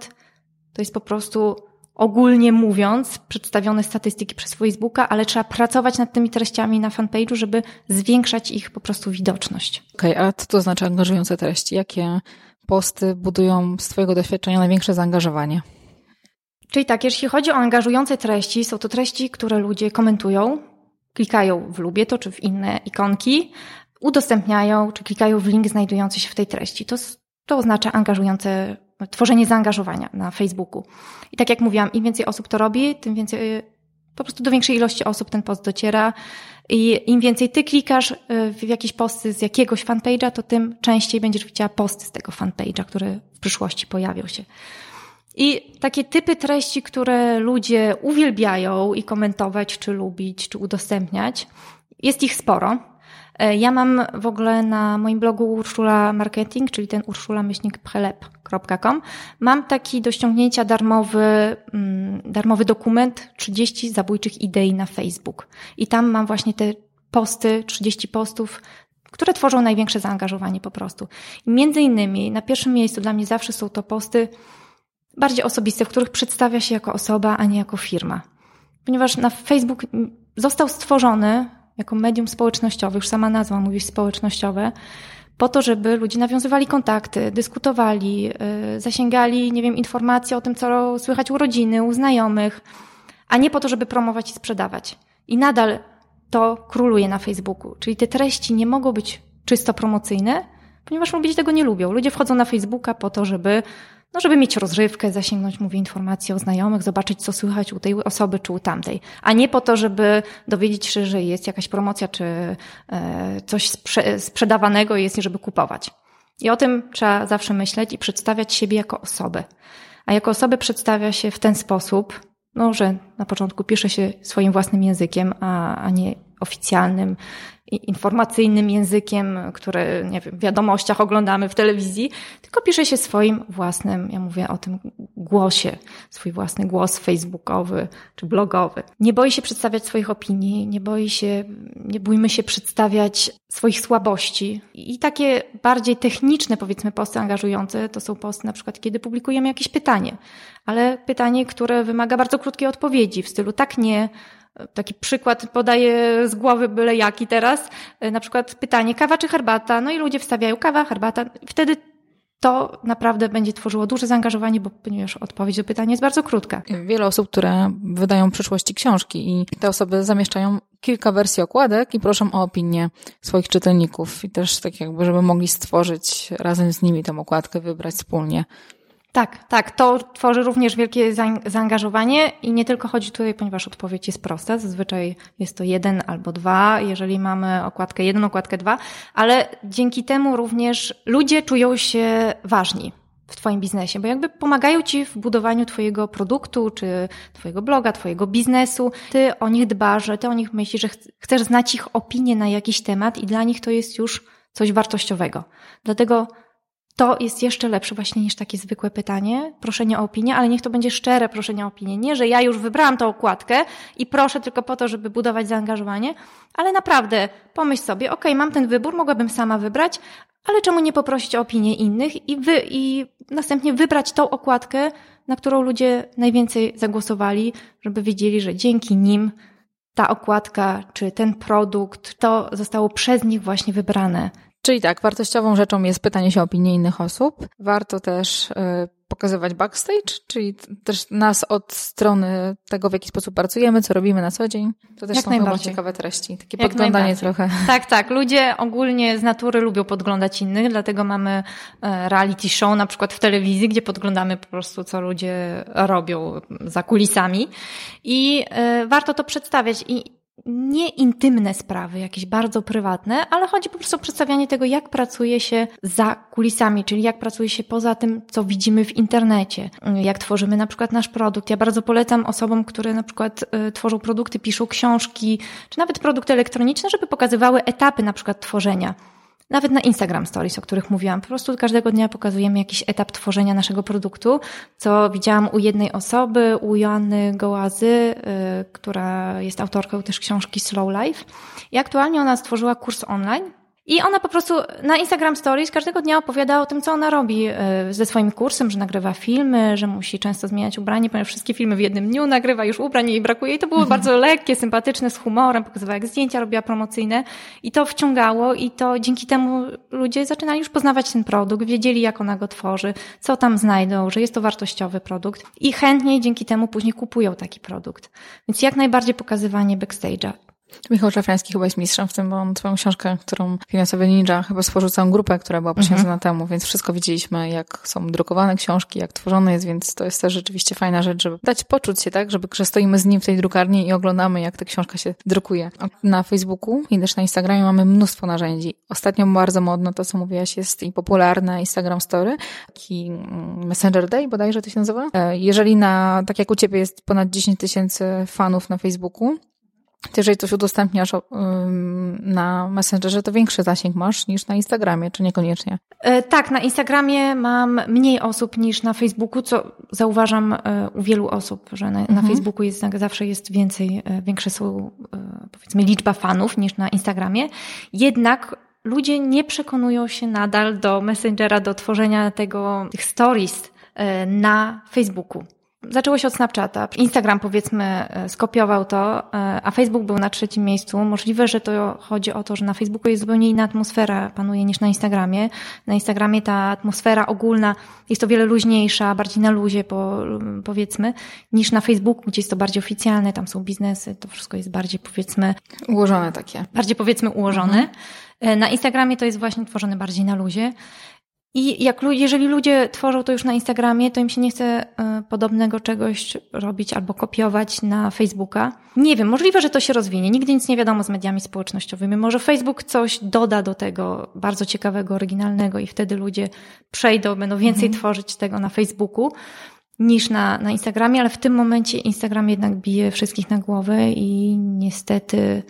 to jest po prostu ogólnie mówiąc przedstawione statystyki przez Facebooka, ale trzeba pracować nad tymi treściami na fanpage'u, żeby zwiększać ich po prostu widoczność. Okej, okay, a co to znaczy angażujące treści? Jakie posty budują z Twojego doświadczenia największe zaangażowanie? Czyli tak, jeśli chodzi o angażujące treści, są to treści, które ludzie komentują, klikają w lubię to, czy w inne ikonki, udostępniają, czy klikają w link znajdujący się w tej treści. To, to oznacza angażujące, tworzenie zaangażowania na Facebooku. I tak jak mówiłam, im więcej osób to robi, tym więcej, po prostu do większej ilości osób ten post dociera I im więcej ty klikasz y, w jakieś posty z jakiegoś fanpage'a, to tym częściej będziesz widziała posty z tego fanpage'a, które w przyszłości pojawią się. I takie typy treści, które ludzie uwielbiają i komentować, czy lubić, czy udostępniać, jest ich sporo. E, ja mam w ogóle na moim blogu Urszula Marketing, czyli ten urszula-prelep.com, mam taki do ściągnięcia darmowy, mm, darmowy dokument 30 zabójczych idei na Facebook. I tam mam właśnie te posty, 30 postów, które tworzą największe zaangażowanie po prostu. I między innymi na pierwszym miejscu dla mnie zawsze są to posty bardziej osobiste, w których przedstawia się jako osoba, a nie jako firma. Ponieważ na Facebook został stworzony jako medium społecznościowe, już sama nazwa mówi społecznościowe, po to, żeby ludzie nawiązywali kontakty, dyskutowali, yy, zasięgali, nie wiem, informacje o tym, co słychać u rodziny, u znajomych, a nie po to, żeby promować i sprzedawać. I nadal to króluje na Facebooku. Czyli te treści nie mogą być czysto promocyjne, ponieważ ludzie tego nie lubią. Ludzie wchodzą na Facebooka po to, żeby no żeby mieć rozrywkę, zasięgnąć, mówię, informacje o znajomych, zobaczyć, co słychać u tej osoby czy u tamtej, a nie po to, żeby dowiedzieć się, że jest jakaś promocja czy e, coś sprze sprzedawanego jest, żeby kupować. I o tym trzeba zawsze myśleć i przedstawiać siebie jako osobę. A jako osobę przedstawia się w ten sposób, no, że na początku pisze się swoim własnym językiem, a, a nie oficjalnym, informacyjnym językiem, które nie wiem, w wiadomościach oglądamy w telewizji, tylko pisze się swoim własnym, ja mówię o tym głosie, swój własny głos facebookowy czy blogowy. Nie boi się przedstawiać swoich opinii, nie boi się, nie bójmy się przedstawiać swoich słabości. I takie bardziej techniczne, powiedzmy, posty angażujące to są posty na przykład, kiedy publikujemy jakieś pytanie, ale pytanie, które wymaga bardzo krótkiej odpowiedzi w stylu tak, nie, Taki przykład podaję z głowy byle jaki teraz. Na przykład pytanie kawa czy herbata? No i ludzie wstawiają kawa, herbata. Wtedy to naprawdę będzie tworzyło duże zaangażowanie, bo ponieważ odpowiedź do pytania jest bardzo krótka. Wiele osób, które wydają w przyszłości książki i te osoby zamieszczają kilka wersji okładek i proszą o opinię swoich czytelników i też tak jakby, żeby mogli stworzyć razem z nimi tę okładkę, wybrać wspólnie. Tak, tak. To tworzy również wielkie zaangażowanie i nie tylko chodzi tutaj, ponieważ odpowiedź jest prosta. Zazwyczaj jest to jeden albo dwa, jeżeli mamy okładkę jeden, okładkę dwa, ale dzięki temu również ludzie czują się ważni w Twoim biznesie, bo jakby pomagają Ci w budowaniu Twojego produktu, czy Twojego bloga, Twojego biznesu. Ty o nich dbasz, Ty o nich myślisz, że chcesz znać ich opinię na jakiś temat i dla nich to jest już coś wartościowego. Dlatego to jest jeszcze lepsze właśnie niż takie zwykłe pytanie, proszenie o opinię, ale niech to będzie szczere proszenie o opinię. Nie, że ja już wybrałam tą okładkę i proszę tylko po to, żeby budować zaangażowanie, ale naprawdę pomyśl sobie, ok, mam ten wybór, mogłabym sama wybrać, ale czemu nie poprosić o opinię innych i, wy, i następnie wybrać tą okładkę, na którą ludzie najwięcej zagłosowali, żeby wiedzieli, że dzięki nim ta okładka czy ten produkt, to zostało przez nich właśnie wybrane. Czyli tak, wartościową rzeczą jest pytanie się o opinię innych osób. Warto też y, pokazywać backstage, czyli też nas od strony tego, w jaki sposób pracujemy, co robimy na co dzień. To też Jak są chyba ciekawe treści, takie Jak podglądanie trochę. Tak, tak. Ludzie ogólnie z natury lubią podglądać innych, dlatego mamy e, reality show na przykład w telewizji, gdzie podglądamy po prostu, co ludzie robią za kulisami. I e, warto to przedstawiać. I nie intymne sprawy, jakieś bardzo prywatne, ale chodzi po prostu o przedstawianie tego, jak pracuje się za kulisami, czyli jak pracuje się poza tym, co widzimy w internecie, jak tworzymy na przykład nasz produkt. Ja bardzo polecam osobom, które na przykład y, tworzą produkty, piszą książki, czy nawet produkty elektroniczne, żeby pokazywały etapy na przykład tworzenia nawet na Instagram Stories, o których mówiłam. Po prostu każdego dnia pokazujemy jakiś etap tworzenia naszego produktu, co widziałam u jednej osoby, u Joanny Gołazy, yy, która jest autorką też książki Slow Life. I aktualnie ona stworzyła kurs online, i ona po prostu na Instagram Stories każdego dnia opowiada o tym, co ona robi e, ze swoim kursem, że nagrywa filmy, że musi często zmieniać ubranie, ponieważ wszystkie filmy w jednym dniu nagrywa już ubrań i brakuje. I to było mhm. bardzo lekkie, sympatyczne, z humorem, pokazywała jak zdjęcia robiła promocyjne i to wciągało i to dzięki temu ludzie zaczynali już poznawać ten produkt, wiedzieli jak ona go tworzy, co tam znajdą, że jest to wartościowy produkt i chętniej dzięki temu później kupują taki produkt. Więc jak najbardziej pokazywanie backstage'a. Michał Szafrański chyba jest mistrzem w tym, bo on twoją książkę, którą Finansowy Ninja chyba stworzył całą grupę, która była poświęcona mhm. temu, więc wszystko widzieliśmy, jak są drukowane książki, jak tworzone jest, więc to jest też rzeczywiście fajna rzecz, żeby dać poczuć się tak, żeby, że stoimy z nim w tej drukarni i oglądamy, jak ta książka się drukuje. Na Facebooku i też na Instagramie mamy mnóstwo narzędzi. Ostatnio bardzo modno to, co mówiłaś, jest i popularne Instagram Story, taki mm, Messenger Day bodajże to się nazywa. E, jeżeli na, tak jak u Ciebie jest ponad 10 tysięcy fanów na Facebooku, jeżeli coś udostępniasz na Messengerze, to większy zasięg masz niż na Instagramie, czy niekoniecznie? E, tak, na Instagramie mam mniej osób niż na Facebooku, co zauważam e, u wielu osób, że na, mhm. na Facebooku jest, zawsze jest więcej, e, większe są powiedzmy liczba fanów niż na Instagramie. Jednak ludzie nie przekonują się nadal do Messengera, do tworzenia tego, tych stories na Facebooku. Zaczęło się od Snapchata. Instagram powiedzmy e, skopiował to, e, a Facebook był na trzecim miejscu. Możliwe, że to chodzi o to, że na Facebooku jest zupełnie inna atmosfera panuje niż na Instagramie. Na Instagramie ta atmosfera ogólna jest o wiele luźniejsza, bardziej na luzie po, powiedzmy, niż na Facebooku, gdzie jest to bardziej oficjalne, tam są biznesy, to wszystko jest bardziej powiedzmy... Ułożone takie. Bardziej powiedzmy ułożone. Mhm. E, na Instagramie to jest właśnie tworzone bardziej na luzie. I jak, jeżeli ludzie tworzą to już na Instagramie, to im się nie chce e, podobnego czegoś robić albo kopiować na Facebooka. Nie wiem, możliwe, że to się rozwinie. Nigdy nic nie wiadomo z mediami społecznościowymi. Może Facebook coś doda do tego bardzo ciekawego, oryginalnego i wtedy ludzie przejdą, będą więcej mhm. tworzyć tego na Facebooku niż na, na Instagramie, ale w tym momencie Instagram jednak bije wszystkich na głowę i niestety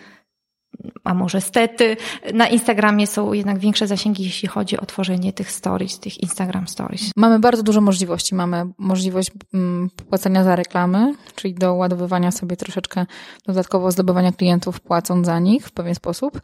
a może stety, na Instagramie są jednak większe zasięgi, jeśli chodzi o tworzenie tych stories, tych Instagram stories. Mamy bardzo dużo możliwości. Mamy możliwość mm, płacenia za reklamy, czyli doładowywania sobie troszeczkę dodatkowo zdobywania klientów płacąc za nich w pewien sposób,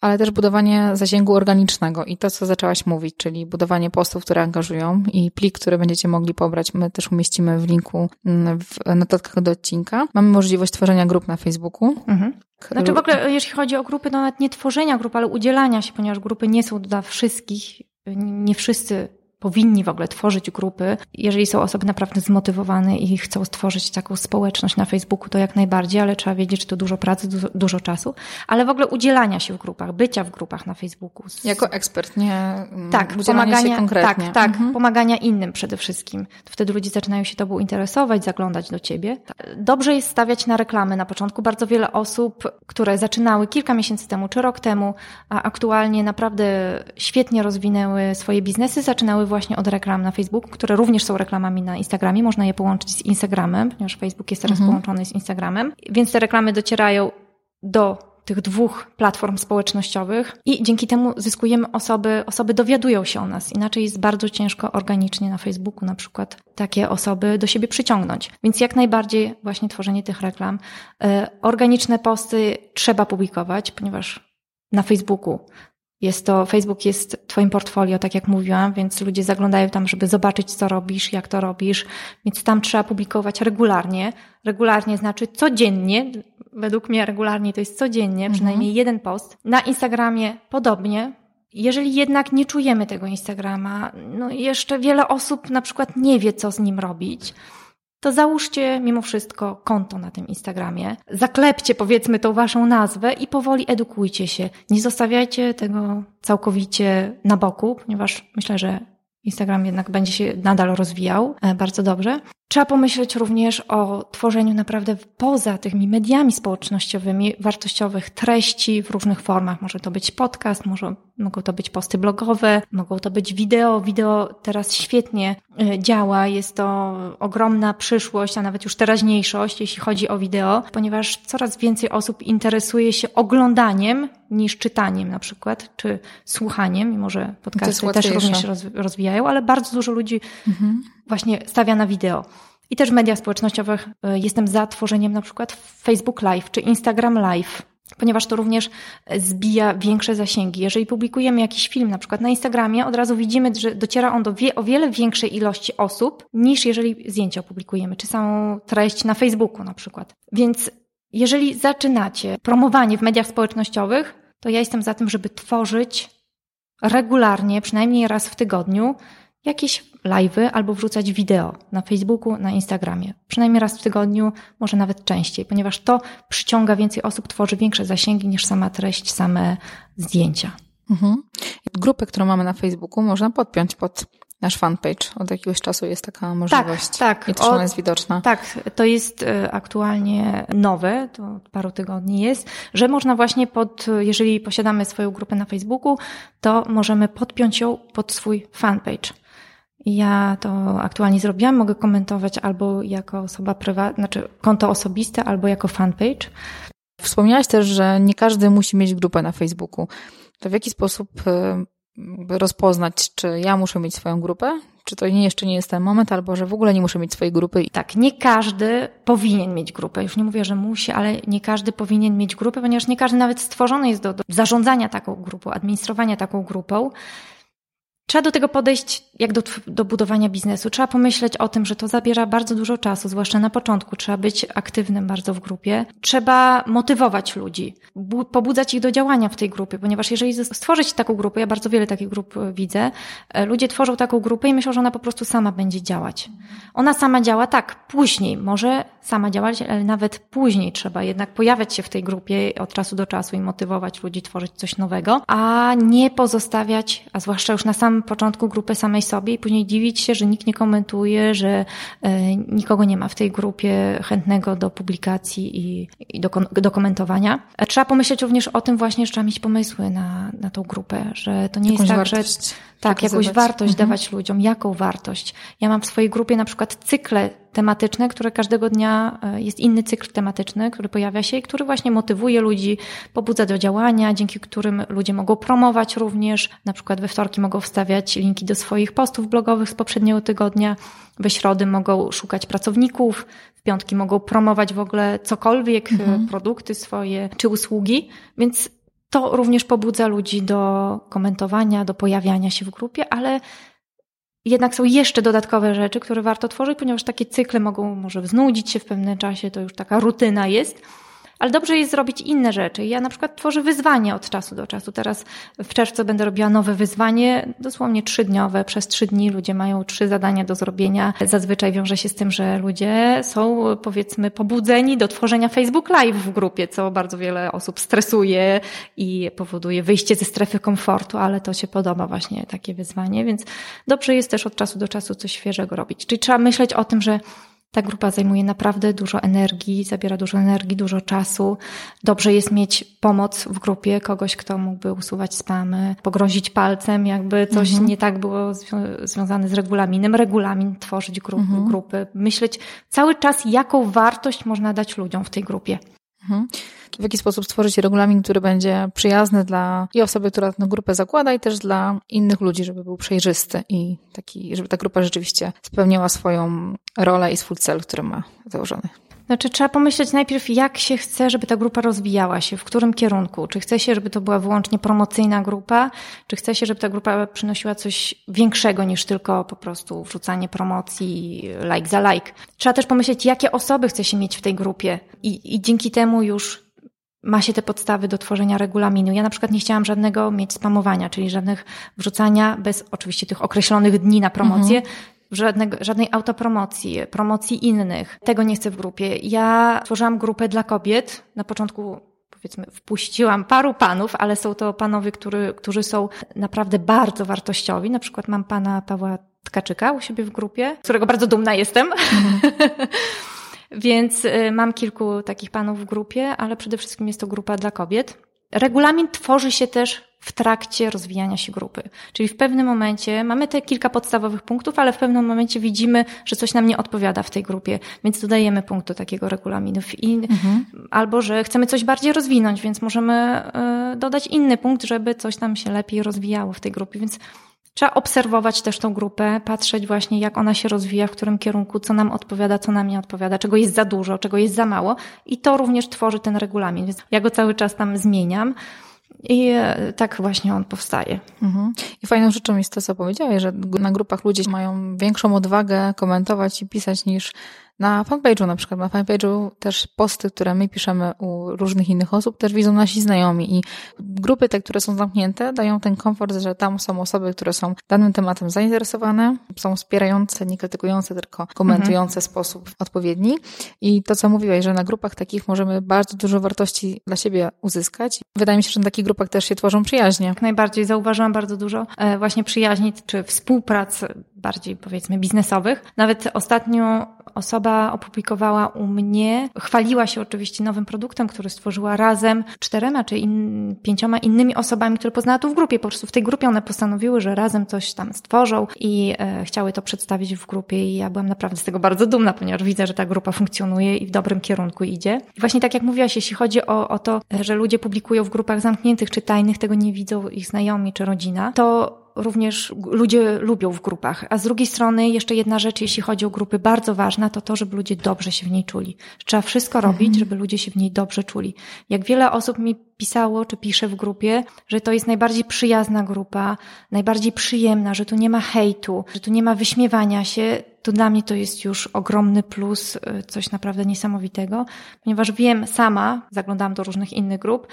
ale też budowanie zasięgu organicznego i to, co zaczęłaś mówić, czyli budowanie postów, które angażują i plik, który będziecie mogli pobrać, my też umieścimy w linku mm, w notatkach do odcinka. Mamy możliwość tworzenia grup na Facebooku. Mhm. Znaczy w ogóle, jeśli chodzi o grupy, to nawet nie tworzenia grup, ale udzielania się, ponieważ grupy nie są dla wszystkich, nie wszyscy powinni w ogóle tworzyć grupy. Jeżeli są osoby naprawdę zmotywowane i chcą stworzyć taką społeczność na Facebooku, to jak najbardziej, ale trzeba wiedzieć, że to dużo pracy, dużo, dużo czasu. Ale w ogóle udzielania się w grupach, bycia w grupach na Facebooku. Jako ekspert, nie mm, tak, pomagania, konkretnie. Tak, tak, mhm. pomagania innym przede wszystkim. Wtedy ludzie zaczynają się tobą interesować, zaglądać do ciebie. Dobrze jest stawiać na reklamy na początku. Bardzo wiele osób, które zaczynały kilka miesięcy temu czy rok temu, a aktualnie naprawdę świetnie rozwinęły swoje biznesy, zaczynały właśnie od reklam na Facebooku, które również są reklamami na Instagramie. Można je połączyć z Instagramem, ponieważ Facebook jest teraz mhm. połączony z Instagramem. Więc te reklamy docierają do tych dwóch platform społecznościowych i dzięki temu zyskujemy osoby, osoby dowiadują się o nas. Inaczej jest bardzo ciężko organicznie na Facebooku na przykład takie osoby do siebie przyciągnąć. Więc jak najbardziej właśnie tworzenie tych reklam. E, organiczne posty trzeba publikować, ponieważ na Facebooku jest to, Facebook jest Twoim portfolio, tak jak mówiłam, więc ludzie zaglądają tam, żeby zobaczyć, co robisz, jak to robisz, więc tam trzeba publikować regularnie. Regularnie znaczy codziennie, według mnie regularnie to jest codziennie, mhm. przynajmniej jeden post. Na Instagramie podobnie. Jeżeli jednak nie czujemy tego Instagrama, no jeszcze wiele osób na przykład nie wie, co z nim robić to załóżcie mimo wszystko konto na tym Instagramie. Zaklepcie powiedzmy tą waszą nazwę i powoli edukujcie się. Nie zostawiajcie tego całkowicie na boku, ponieważ myślę, że Instagram jednak będzie się nadal rozwijał e, bardzo dobrze. Trzeba pomyśleć również o tworzeniu naprawdę poza tymi mediami społecznościowymi wartościowych treści w różnych formach. Może to być podcast, może, mogą to być posty blogowe, mogą to być wideo. Wideo teraz świetnie e, działa, jest to ogromna przyszłość, a nawet już teraźniejszość, jeśli chodzi o wideo, ponieważ coraz więcej osób interesuje się oglądaniem niż czytaniem na przykład, czy słuchaniem, mimo że podcasty też również rozwijają, ale bardzo dużo ludzi mhm właśnie stawia na wideo. I też w mediach społecznościowych e, jestem za tworzeniem na przykład Facebook Live czy Instagram Live, ponieważ to również zbija większe zasięgi. Jeżeli publikujemy jakiś film na przykład na Instagramie, od razu widzimy, że dociera on do wie, o wiele większej ilości osób niż jeżeli zdjęcie opublikujemy, czy samą treść na Facebooku na przykład. Więc jeżeli zaczynacie promowanie w mediach społecznościowych, to ja jestem za tym, żeby tworzyć regularnie, przynajmniej raz w tygodniu, jakieś live'y albo wrzucać wideo na Facebooku, na Instagramie. Przynajmniej raz w tygodniu, może nawet częściej, ponieważ to przyciąga więcej osób, tworzy większe zasięgi niż sama treść, same zdjęcia. Mhm. Grupę, którą mamy na Facebooku, można podpiąć pod nasz fanpage. Od jakiegoś czasu jest taka możliwość. Tak, tak. I też ona jest widoczna. Tak, to jest e, aktualnie nowe, to od paru tygodni jest, że można właśnie pod, jeżeli posiadamy swoją grupę na Facebooku, to możemy podpiąć ją pod swój fanpage. Ja to aktualnie zrobiłam, mogę komentować albo jako osoba prywatna, znaczy konto osobiste, albo jako fanpage. Wspomniałaś też, że nie każdy musi mieć grupę na Facebooku. To w jaki sposób e, rozpoznać, czy ja muszę mieć swoją grupę, czy to nie jeszcze nie jest ten moment, albo że w ogóle nie muszę mieć swojej grupy. Tak, nie każdy powinien mieć grupę. Już nie mówię, że musi, ale nie każdy powinien mieć grupę, ponieważ nie każdy nawet stworzony jest do, do zarządzania taką grupą, administrowania taką grupą. Trzeba do tego podejść jak do, do budowania biznesu. Trzeba pomyśleć o tym, że to zabiera bardzo dużo czasu, zwłaszcza na początku. Trzeba być aktywnym bardzo w grupie. Trzeba motywować ludzi, pobudzać ich do działania w tej grupie, ponieważ jeżeli stworzyć taką grupę, ja bardzo wiele takich grup e, widzę, e, ludzie tworzą taką grupę i myślą, że ona po prostu sama będzie działać. Ona sama działa tak, później może sama działać, ale nawet później trzeba jednak pojawiać się w tej grupie od czasu do czasu i motywować ludzi, tworzyć coś nowego, a nie pozostawiać, a zwłaszcza już na samym początku grupy samej sobie i później dziwić się, że nikt nie komentuje, że e, nikogo nie ma w tej grupie chętnego do publikacji i, i do, do komentowania. Trzeba pomyśleć również o tym właśnie, że trzeba mieć pomysły na, na tą grupę, że to nie Jakąś jest tak, wartość. że tak, jakąś wartość mhm. dawać ludziom. Jaką wartość? Ja mam w swojej grupie na przykład cykle tematyczne, które każdego dnia e, jest inny cykl tematyczny, który pojawia się i który właśnie motywuje ludzi, pobudza do działania, dzięki którym ludzie mogą promować również. Na przykład we wtorki mogą wstawiać linki do swoich postów blogowych z poprzedniego tygodnia, we środy mogą szukać pracowników, w piątki mogą promować w ogóle cokolwiek, e, mhm. produkty swoje czy usługi, więc to również pobudza ludzi do komentowania, do pojawiania się w grupie, ale jednak są jeszcze dodatkowe rzeczy, które warto tworzyć, ponieważ takie cykle mogą może znudzić się w pewnym czasie, to już taka rutyna jest ale dobrze jest zrobić inne rzeczy. Ja na przykład tworzę wyzwanie od czasu do czasu. Teraz w czerwcu będę robiła nowe wyzwanie, dosłownie trzydniowe. Przez trzy dni ludzie mają trzy zadania do zrobienia. Zazwyczaj wiąże się z tym, że ludzie są powiedzmy pobudzeni do tworzenia Facebook Live w grupie, co bardzo wiele osób stresuje i powoduje wyjście ze strefy komfortu, ale to się podoba właśnie takie wyzwanie, więc dobrze jest też od czasu do czasu coś świeżego robić. Czyli trzeba myśleć o tym, że ta grupa zajmuje naprawdę dużo energii, zabiera dużo energii, dużo czasu. Dobrze jest mieć pomoc w grupie, kogoś, kto mógłby usuwać spamy, pogrozić palcem, jakby coś mhm. nie tak było związane z regulaminem. Regulamin tworzyć grup, mhm. grupy, myśleć cały czas, jaką wartość można dać ludziom w tej grupie. Mhm. W jaki sposób stworzyć regulamin, który będzie przyjazny dla i osoby, która tę grupę zakłada, i też dla innych ludzi, żeby był przejrzysty i taki, żeby ta grupa rzeczywiście spełniała swoją rolę i swój cel, który ma założony. Znaczy, trzeba pomyśleć najpierw, jak się chce, żeby ta grupa rozwijała się, w którym kierunku. Czy chce się, żeby to była wyłącznie promocyjna grupa, czy chce się, żeby ta grupa przynosiła coś większego niż tylko po prostu wrzucanie promocji, like za like. Trzeba też pomyśleć, jakie osoby chce się mieć w tej grupie i, i dzięki temu już ma się te podstawy do tworzenia regulaminu. Ja na przykład nie chciałam żadnego mieć spamowania, czyli żadnych wrzucania bez oczywiście tych określonych dni na promocję, mhm. Żadnego, żadnej autopromocji, promocji innych. Tego nie chcę w grupie. Ja tworzyłam grupę dla kobiet. Na początku powiedzmy, wpuściłam paru panów, ale są to panowie, który, którzy są naprawdę bardzo wartościowi. Na przykład mam pana Pawła Tkaczyka u siebie w grupie, którego bardzo dumna jestem. Mhm. (laughs) Więc y, mam kilku takich panów w grupie, ale przede wszystkim jest to grupa dla kobiet. Regulamin tworzy się też w trakcie rozwijania się grupy. Czyli w pewnym momencie mamy te kilka podstawowych punktów, ale w pewnym momencie widzimy, że coś nam nie odpowiada w tej grupie, więc dodajemy punkt do takiego regulaminu. I, mhm. Albo, że chcemy coś bardziej rozwinąć, więc możemy y, dodać inny punkt, żeby coś nam się lepiej rozwijało w tej grupie. Więc Trzeba obserwować też tą grupę, patrzeć właśnie, jak ona się rozwija, w którym kierunku, co nam odpowiada, co nam nie odpowiada, czego jest za dużo, czego jest za mało. I to również tworzy ten regulamin. Więc ja go cały czas tam zmieniam. I e, tak właśnie on powstaje. Mhm. I fajną rzeczą jest to, co powiedziałeś, że na grupach ludzie mają większą odwagę komentować i pisać niż Na fanpage'u na przykład, na fanpage'u też posty, które my piszemy u różnych innych osób, też widzą nasi znajomi i grupy te, które są zamknięte, dają ten komfort, że tam są osoby, które są danym tematem zainteresowane, są wspierające, nie krytykujące, tylko komentujące mhm. sposób odpowiedni. I to, co mówiłeś, że na grupach takich możemy bardzo dużo wartości dla siebie uzyskać. Wydaje mi się, że na takich grupach też się tworzą przyjaźnie. Jak najbardziej. Zauważyłam bardzo dużo e, właśnie przyjaźni czy współprac bardziej powiedzmy biznesowych. Nawet ostatnio osoba opublikowała u mnie, chwaliła się oczywiście nowym produktem, który stworzyła razem czterema czy in, pięcioma innymi osobami, które poznała tu w grupie. Po prostu w tej grupie one postanowiły, że razem coś tam stworzą i e, chciały to przedstawić w grupie i ja byłam naprawdę z tego bardzo dumna, ponieważ widzę, że ta grupa funkcjonuje i w dobrym kierunku idzie. I właśnie tak jak mówiłaś, jeśli chodzi o, o to, że ludzie publikują w grupach zamkniętych czy tajnych, tego nie widzą ich znajomi czy rodzina, to również ludzie lubią w grupach. A z drugiej strony jeszcze jedna rzecz, jeśli chodzi o grupy, bardzo ważna, to to, żeby ludzie dobrze się w niej czuli. Trzeba wszystko mhm. robić, żeby ludzie się w niej dobrze czuli. Jak wiele osób mi pisało, czy pisze w grupie, że to jest najbardziej przyjazna grupa, najbardziej przyjemna, że tu nie ma hejtu, że tu nie ma wyśmiewania się, to dla mnie to jest już ogromny plus, y, coś naprawdę niesamowitego, ponieważ wiem sama, zaglądałam do różnych innych grup,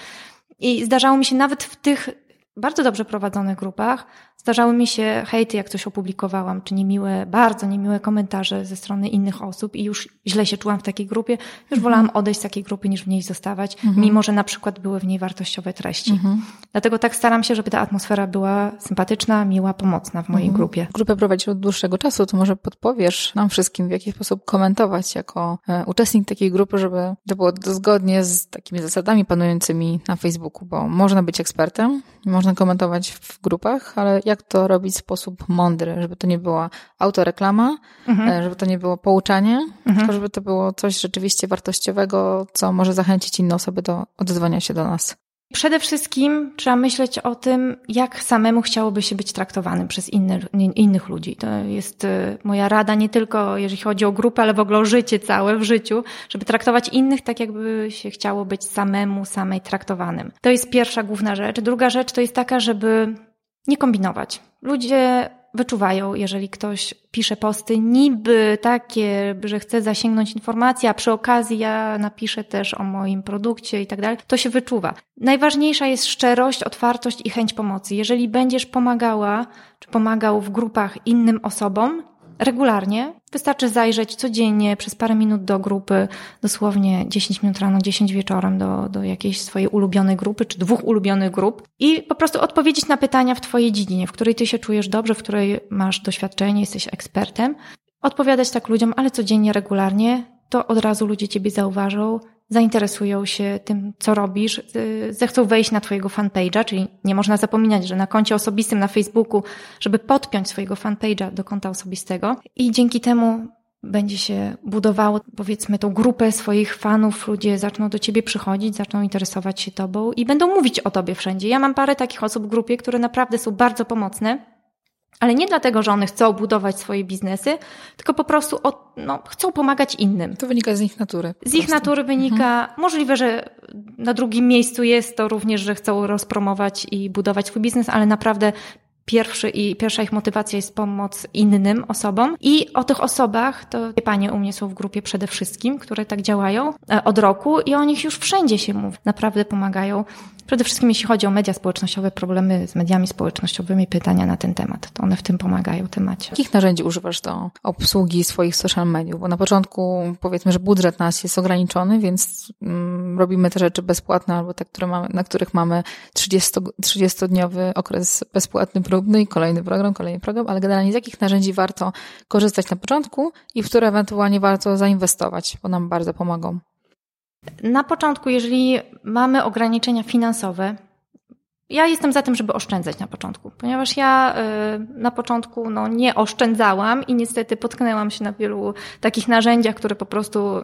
i zdarzało mi się nawet w tych bardzo dobrze prowadzonych grupach Zdarzały mi się hejty, jak coś opublikowałam, czy niemiłe, bardzo niemiłe komentarze ze strony innych osób i już źle się czułam w takiej grupie. Już mhm. wolałam odejść z takiej grupy, niż w niej zostawać, mhm. mimo że na przykład były w niej wartościowe treści. Mhm. Dlatego tak staram się, żeby ta atmosfera była sympatyczna, miła, pomocna w mojej mhm. grupie. Grupę prowadzisz od dłuższego czasu, to może podpowiesz nam wszystkim, w jaki sposób komentować jako e, uczestnik takiej grupy, żeby to było zgodnie z takimi zasadami panującymi na Facebooku, bo można być ekspertem, można komentować w grupach, ale jak jak to robić w sposób mądry, żeby to nie była autoreklama, mhm. E, żeby to nie było pouczanie, mhm. tylko żeby to było coś rzeczywiście wartościowego, co może zachęcić inne osoby do odezwania się do nas. Przede wszystkim trzeba myśleć o tym, jak samemu chciałoby się być traktowanym przez inny, innych ludzi. To jest e, moja rada nie tylko jeżeli chodzi o grupę, ale w ogóle o życie całe w życiu, żeby traktować innych tak, jakby się chciało być samemu, samej traktowanym. To jest pierwsza główna rzecz. Druga rzecz to jest taka, żeby nie kombinować. Ludzie wyczuwają, jeżeli ktoś pisze posty niby takie, że chce zasięgnąć informacji, a przy okazji ja napiszę też o moim produkcie i tak dalej, to się wyczuwa. Najważniejsza jest szczerość, otwartość i chęć pomocy. Jeżeli będziesz pomagała, czy pomagał w grupach innym osobom, regularnie. Wystarczy zajrzeć codziennie przez parę minut do grupy, dosłownie 10 minut rano, 10 wieczorem do, do jakiejś swojej ulubionej grupy, czy dwóch ulubionych grup i po prostu odpowiedzieć na pytania w Twojej dziedzinie, w której Ty się czujesz dobrze, w której masz doświadczenie, jesteś ekspertem. Odpowiadać tak ludziom, ale codziennie, regularnie, to od razu ludzie Ciebie zauważą, zainteresują się tym, co robisz, y, zechcą wejść na Twojego fanpage'a, czyli nie można zapominać, że na koncie osobistym na Facebooku, żeby podpiąć swojego fanpage'a do konta osobistego. I dzięki temu będzie się budowało, powiedzmy, tą grupę swoich fanów, ludzie zaczną do ciebie przychodzić, zaczną interesować się tobą i będą mówić o tobie wszędzie. Ja mam parę takich osób w grupie, które naprawdę są bardzo pomocne ale nie dlatego, że one chcą budować swoje biznesy, tylko po prostu od, no, chcą pomagać innym. To wynika z ich natury. Z ich natury wynika. Mhm. Możliwe, że na drugim miejscu jest to również, że chcą rozpromować i budować swój biznes, ale naprawdę pierwszy i pierwsza ich motywacja jest pomoc innym osobom. I o tych osobach, to panie u mnie są w grupie przede wszystkim, które tak działają e, od roku i o nich już wszędzie się mówi. Naprawdę pomagają. Przede wszystkim jeśli chodzi o media społecznościowe, problemy z mediami społecznościowymi, pytania na ten temat, to one w tym pomagają, temacie. Jakich narzędzi używasz do obsługi swoich social mediów? Bo na początku powiedzmy, że budżet nas jest ograniczony, więc mm, robimy te rzeczy bezpłatne albo te, które mamy, na których mamy 30, 30-dniowy okres bezpłatny próbny i kolejny program, kolejny program, ale generalnie z jakich narzędzi warto korzystać na początku i w które ewentualnie warto zainwestować, bo nam bardzo pomogą? Na początku, jeżeli mamy ograniczenia finansowe, ja jestem za tym, żeby oszczędzać na początku, ponieważ ja y, na początku no, nie oszczędzałam i niestety potknęłam się na wielu takich narzędziach, które po prostu, y,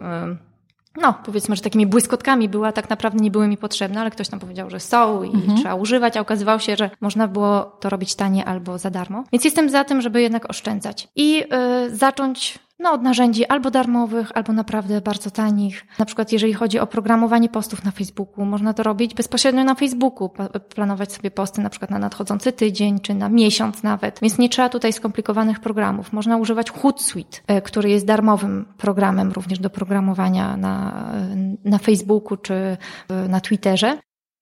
no powiedzmy, że takimi błyskotkami były, a tak naprawdę nie były mi potrzebne, ale ktoś nam powiedział, że są i mhm. trzeba używać, a okazywało się, że można było to robić tanie albo za darmo. Więc jestem za tym, żeby jednak oszczędzać i y, zacząć no, od narzędzi albo darmowych, albo naprawdę bardzo tanich. Na przykład, jeżeli chodzi o programowanie postów na Facebooku, można to robić bezpośrednio na Facebooku, planować sobie posty na przykład na nadchodzący tydzień, czy na miesiąc nawet. Więc nie trzeba tutaj skomplikowanych programów. Można używać Hootsuite, e, który jest darmowym programem również do programowania na, na Facebooku czy na Twitterze.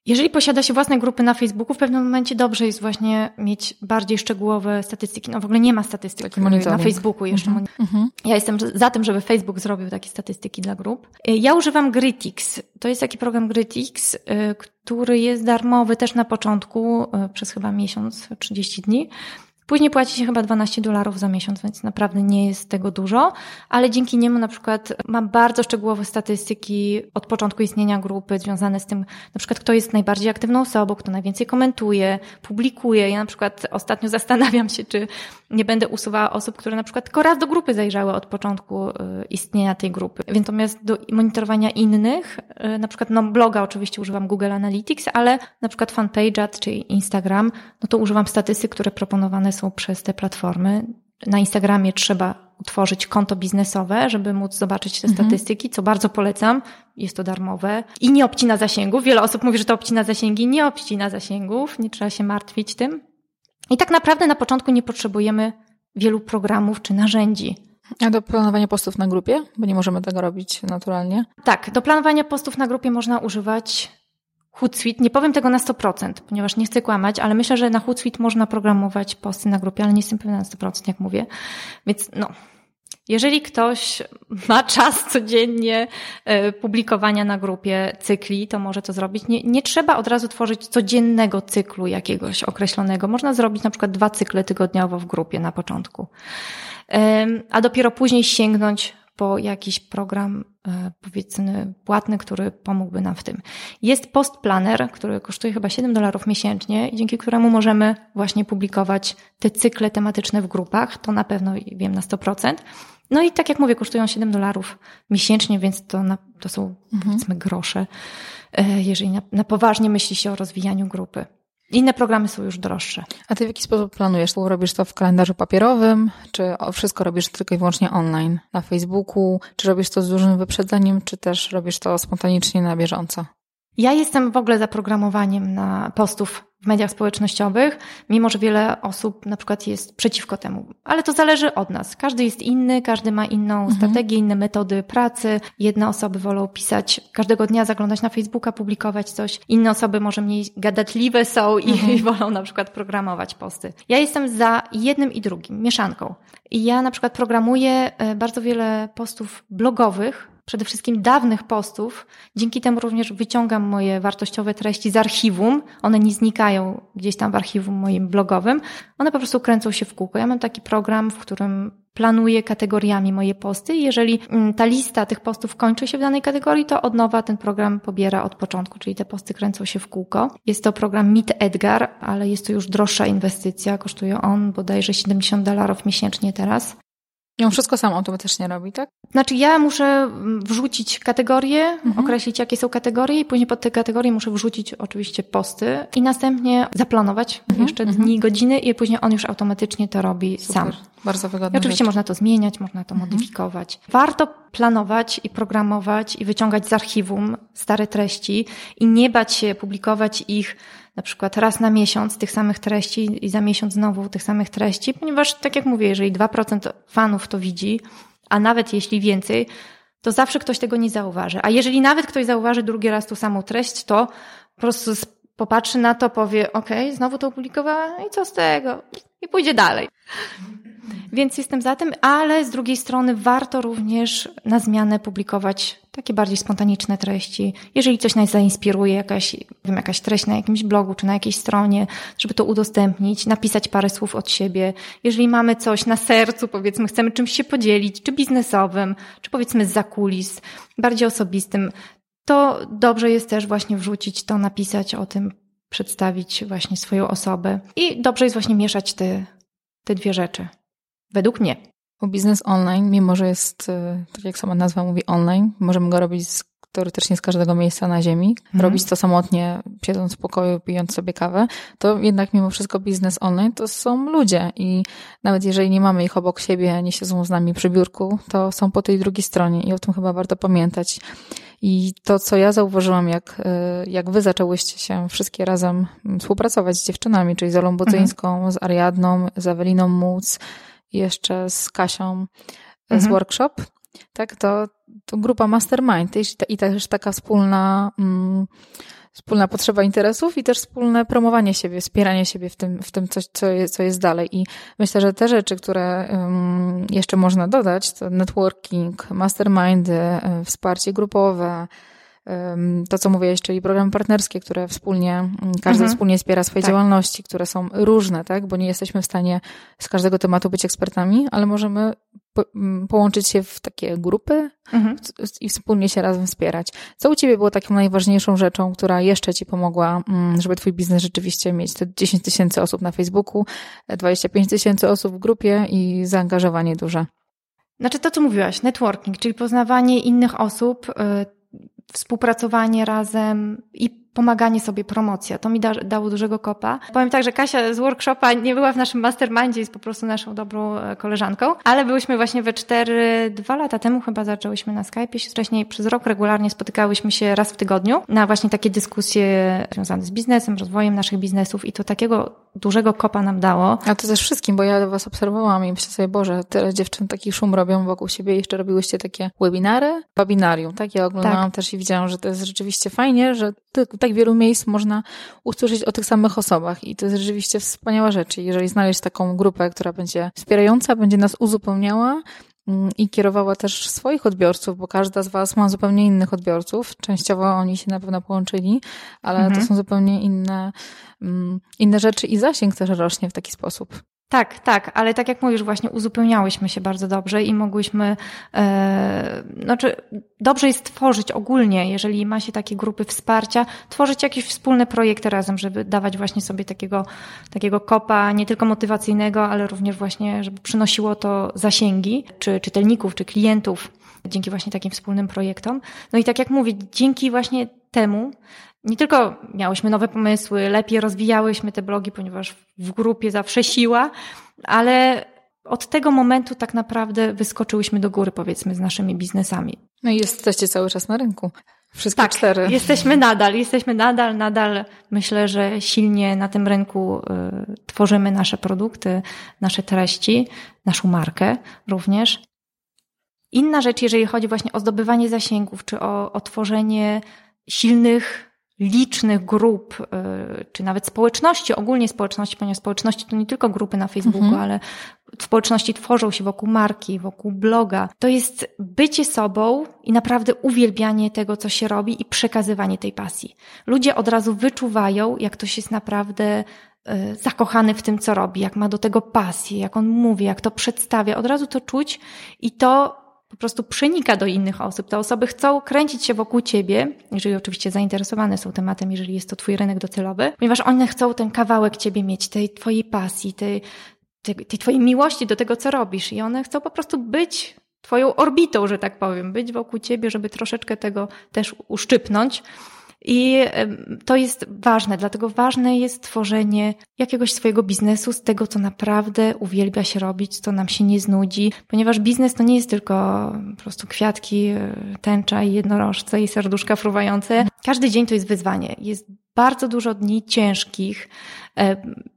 Jeżeli posiada się własne grupy na Facebooku, w pewnym momencie dobrze jest właśnie mieć bardziej szczegółowe statystyki. No w ogóle nie ma statystyk na Facebooku jeszcze. Mm -hmm. Ja jestem za tym, żeby Facebook zrobił takie statystyki dla grup. Ja używam Grytix. To jest taki program Grytix, y, który jest darmowy też na początku, y, przez chyba miesiąc, 30 dni. Później płaci się chyba 12 dolarów za miesiąc, więc naprawdę nie jest tego dużo, ale dzięki niemu na przykład mam bardzo szczegółowe statystyki od początku istnienia grupy związane z tym, na przykład kto jest najbardziej aktywną osobą, kto najwięcej komentuje, publikuje. Ja na przykład ostatnio (laughs) zastanawiam się, czy nie będę usuwała osób, które na przykład tylko raz do grupy zajrzały od początku y, istnienia tej grupy. Więc natomiast do monitorowania innych, y, na przykład no bloga oczywiście używam Google Analytics, ale na przykład fanpage'a czy Instagram, no to używam statystyk, które proponowane są przez te platformy. Na Instagramie trzeba utworzyć konto biznesowe, żeby móc zobaczyć te mhm. statystyki, co bardzo polecam. Jest to darmowe i nie obcina zasięgów. Wiele osób mówi, że to obcina zasięgi. Nie obcina zasięgów, nie trzeba się martwić tym. I tak naprawdę na początku nie potrzebujemy wielu programów czy narzędzi. A do planowania postów na grupie? Bo nie możemy tego robić naturalnie. Tak, do planowania postów na grupie można używać Hootsuite. Nie powiem tego na 100%, ponieważ nie chcę kłamać, ale myślę, że na Hootsuite można programować posty na grupie, ale nie jestem pewna na 100%, jak mówię. Więc no, jeżeli ktoś ma (laughs) czas codziennie e, publikowania na grupie cykli, to może to zrobić. Nie, nie trzeba od razu tworzyć codziennego cyklu jakiegoś określonego. Można zrobić na przykład dwa cykle tygodniowo w grupie na początku. A dopiero później sięgnąć po jakiś program, e, powiedzmy, płatny, który pomógłby nam w tym. Jest Post Planner, który kosztuje chyba 7 dolarów miesięcznie i dzięki któremu możemy właśnie publikować te cykle tematyczne w grupach. To na pewno wiem na 100%. No i tak jak mówię, kosztują 7 dolarów miesięcznie, więc to, na, to są mhm. powiedzmy grosze, e, jeżeli na, na poważnie myśli się o rozwijaniu grupy. Inne programy są już droższe. A ty w jaki sposób planujesz? Robisz to w kalendarzu papierowym, czy wszystko robisz tylko i wyłącznie online? Na Facebooku? Czy robisz to z dużym wyprzedzeniem, czy też robisz to spontanicznie na bieżąco? Ja jestem w ogóle zaprogramowaniem na postów w mediach społecznościowych, mimo że wiele osób na przykład jest przeciwko temu. Ale to zależy od nas. Każdy jest inny, każdy ma inną mhm. strategię, inne metody pracy. Jedne osoby wolą pisać każdego dnia, zaglądać na Facebooka, publikować coś. Inne osoby może mniej gadatliwe są i, mhm. i (laughs) wolą na przykład programować posty. Ja jestem za jednym i drugim, mieszanką. I ja na przykład programuję e, bardzo wiele postów blogowych, przede wszystkim dawnych postów. Dzięki temu również wyciągam moje wartościowe treści z archiwum. One nie znikają gdzieś tam w archiwum moim blogowym. One po prostu kręcą się w kółko. Ja mam taki program, w którym planuję kategoriami moje posty. Jeżeli mm, ta lista tych postów kończy się w danej kategorii, to od nowa ten program pobiera od początku, czyli te posty kręcą się w kółko. Jest to program Meet Edgar, ale jest to już droższa inwestycja. Kosztuje on bodajże 70 dolarów miesięcznie teraz. I on wszystko sam automatycznie robi, tak? Znaczy ja muszę mm, wrzucić kategorie, mhm. określić jakie są kategorie i później pod te kategorie muszę wrzucić oczywiście posty i następnie zaplanować mhm. jeszcze mhm. dni, godziny i później on już automatycznie to robi Super. sam. Bardzo wygodne. I oczywiście rzecz. można to zmieniać, można to mhm. modyfikować. Warto planować i programować i wyciągać z archiwum stare treści i nie bać się publikować ich na przykład raz na miesiąc tych samych treści i za miesiąc znowu tych samych treści, ponieważ tak jak mówię, jeżeli 2% fanów to widzi, a nawet jeśli więcej, to zawsze ktoś tego nie zauważy. A jeżeli nawet ktoś zauważy drugi raz tą samą treść, to po prostu popatrzy na to, powie, ok, znowu to opublikowała i co z tego? I pójdzie dalej. Więc jestem za tym, ale z drugiej strony warto również na zmianę publikować takie bardziej spontaniczne treści. Jeżeli coś nas zainspiruje, jakaś, wiem, jakaś treść na jakimś blogu czy na jakiejś stronie, żeby to udostępnić, napisać parę słów od siebie. Jeżeli mamy coś na sercu, powiedzmy, chcemy czymś się podzielić, czy biznesowym, czy powiedzmy z zakulis, bardziej osobistym, to dobrze jest też właśnie wrzucić to, napisać o tym, przedstawić właśnie swoją osobę. I dobrze jest właśnie mieszać te, te dwie rzeczy. Według mnie. Bo biznes online, mimo że jest, y, tak jak sama nazwa mówi, online, możemy go robić z teoretycznie z każdego miejsca na ziemi, mhm. robić to samotnie, siedząc w pokoju, pijąc sobie kawę, to jednak mimo wszystko biznes online to są ludzie i nawet jeżeli nie mamy ich obok siebie, nie siedzą z nami przy biurku, to są po tej drugiej stronie i o tym chyba warto pamiętać. I to, co ja zauważyłam, jak, y, jak wy zaczęłyście się wszystkie razem współpracować z dziewczynami, czyli z Olą Budzyńską, mhm. z Ariadną, z Eweliną Móc, jeszcze z Kasią mhm. z workshop, tak, to, to grupa mastermind i też taka wspólna, mm, wspólna potrzeba interesów i też wspólne promowanie siebie, wspieranie siebie w tym, w tym coś, co jest, co jest dalej. I myślę, że te rzeczy, które um, jeszcze można dodać, to networking, mastermindy, e, wsparcie grupowe, to, co mówiłeś, czyli programy partnerskie, które wspólnie, mm, każdy mhm. wspólnie wspiera swoje tak. działalności, które są różne, tak? Bo nie jesteśmy w stanie z każdego tematu być ekspertami, ale możemy po, mm, połączyć się w takie grupy mhm. i wspólnie się razem wspierać. Co u Ciebie było taką najważniejszą rzeczą, która jeszcze Ci pomogła, mm, żeby Twój biznes rzeczywiście mieć te 10 tysięcy osób na Facebooku, 25 tysięcy osób w grupie i zaangażowanie duże? Znaczy to, co mówiłaś, networking, czyli poznawanie innych osób, y, współpracowanie razem i pomaganie sobie, promocja. To mi da, dało dużego kopa. Powiem tak, że Kasia z workshopa nie była w naszym mastermindzie, jest po prostu naszą dobrą e, koleżanką, ale byłyśmy właśnie we cztery, dwa lata temu chyba zaczęłyśmy na Skype'ie się wcześniej przez rok regularnie spotykałyśmy się raz w tygodniu na właśnie takie dyskusje związane z biznesem, rozwojem naszych biznesów i to takiego dużego kopa nam dało. A to też wszystkim, bo ja was obserwowałam i myślę sobie, Boże, tyle dziewczyn taki szum robią wokół siebie. Jeszcze robiłyście takie webinary, webinarium, tak? Ja oglądałam tak. też i widziałam, że to jest rzeczywiście fajnie, że tak wielu miejsc można usłyszeć o tych samych osobach i to jest rzeczywiście wspaniała rzecz. Jeżeli znaleźć taką grupę, która będzie wspierająca, będzie nas uzupełniała, mm, i kierowała też swoich odbiorców, bo każda z Was ma zupełnie innych odbiorców. Częściowo oni się na pewno połączyli, ale mhm. to są zupełnie inne, mm, inne rzeczy i zasięg też rośnie w taki sposób. Tak, tak, ale tak jak mówisz, właśnie uzupełniałyśmy się bardzo dobrze i mogłyśmy, e, znaczy dobrze jest tworzyć ogólnie, jeżeli ma się takie grupy wsparcia, tworzyć jakieś wspólne projekty razem, żeby dawać właśnie sobie takiego, takiego kopa, nie tylko motywacyjnego, ale również właśnie, żeby przynosiło to zasięgi, czy czytelników, czy klientów, dzięki właśnie takim wspólnym projektom. No i tak jak mówię, dzięki właśnie temu nie tylko miałyśmy nowe pomysły, lepiej rozwijałyśmy te blogi, ponieważ w grupie zawsze siła, ale od tego momentu tak naprawdę wyskoczyłyśmy do góry, powiedzmy, z naszymi biznesami. No i jesteście cały czas na rynku. Wszystkie tak, cztery. Jesteśmy nadal, jesteśmy nadal, nadal myślę, że silnie na tym rynku y, tworzymy nasze produkty, nasze treści, naszą markę również. Inna rzecz, jeżeli chodzi właśnie o zdobywanie zasięgów, czy o, o tworzenie silnych licznych grup, y, czy nawet społeczności, ogólnie społeczności, ponieważ społeczności to nie tylko grupy na Facebooku, mhm. ale społeczności tworzą się wokół marki, wokół bloga. To jest bycie sobą i naprawdę uwielbianie tego, co się robi i przekazywanie tej pasji. Ludzie od razu wyczuwają, jak ktoś jest naprawdę y, zakochany w tym, co robi, jak ma do tego pasję, jak on mówi, jak to przedstawia. Od razu to czuć i to po prostu przenika do innych osób. Te osoby chcą kręcić się wokół ciebie, jeżeli oczywiście zainteresowane są tematem, jeżeli jest to twój rynek docelowy, ponieważ one chcą ten kawałek ciebie mieć, tej twojej pasji, tej, tej, tej twojej miłości do tego, co robisz i one chcą po prostu być twoją orbitą, że tak powiem, być wokół ciebie, żeby troszeczkę tego też uszczypnąć. I to jest ważne, dlatego ważne jest tworzenie jakiegoś swojego biznesu z tego, co naprawdę uwielbia się robić, co nam się nie znudzi, ponieważ biznes to nie jest tylko po prostu kwiatki, e, tęcza i jednorożce i serduszka fruwające. Każdy dzień to jest wyzwanie. Jest bardzo dużo dni ciężkich,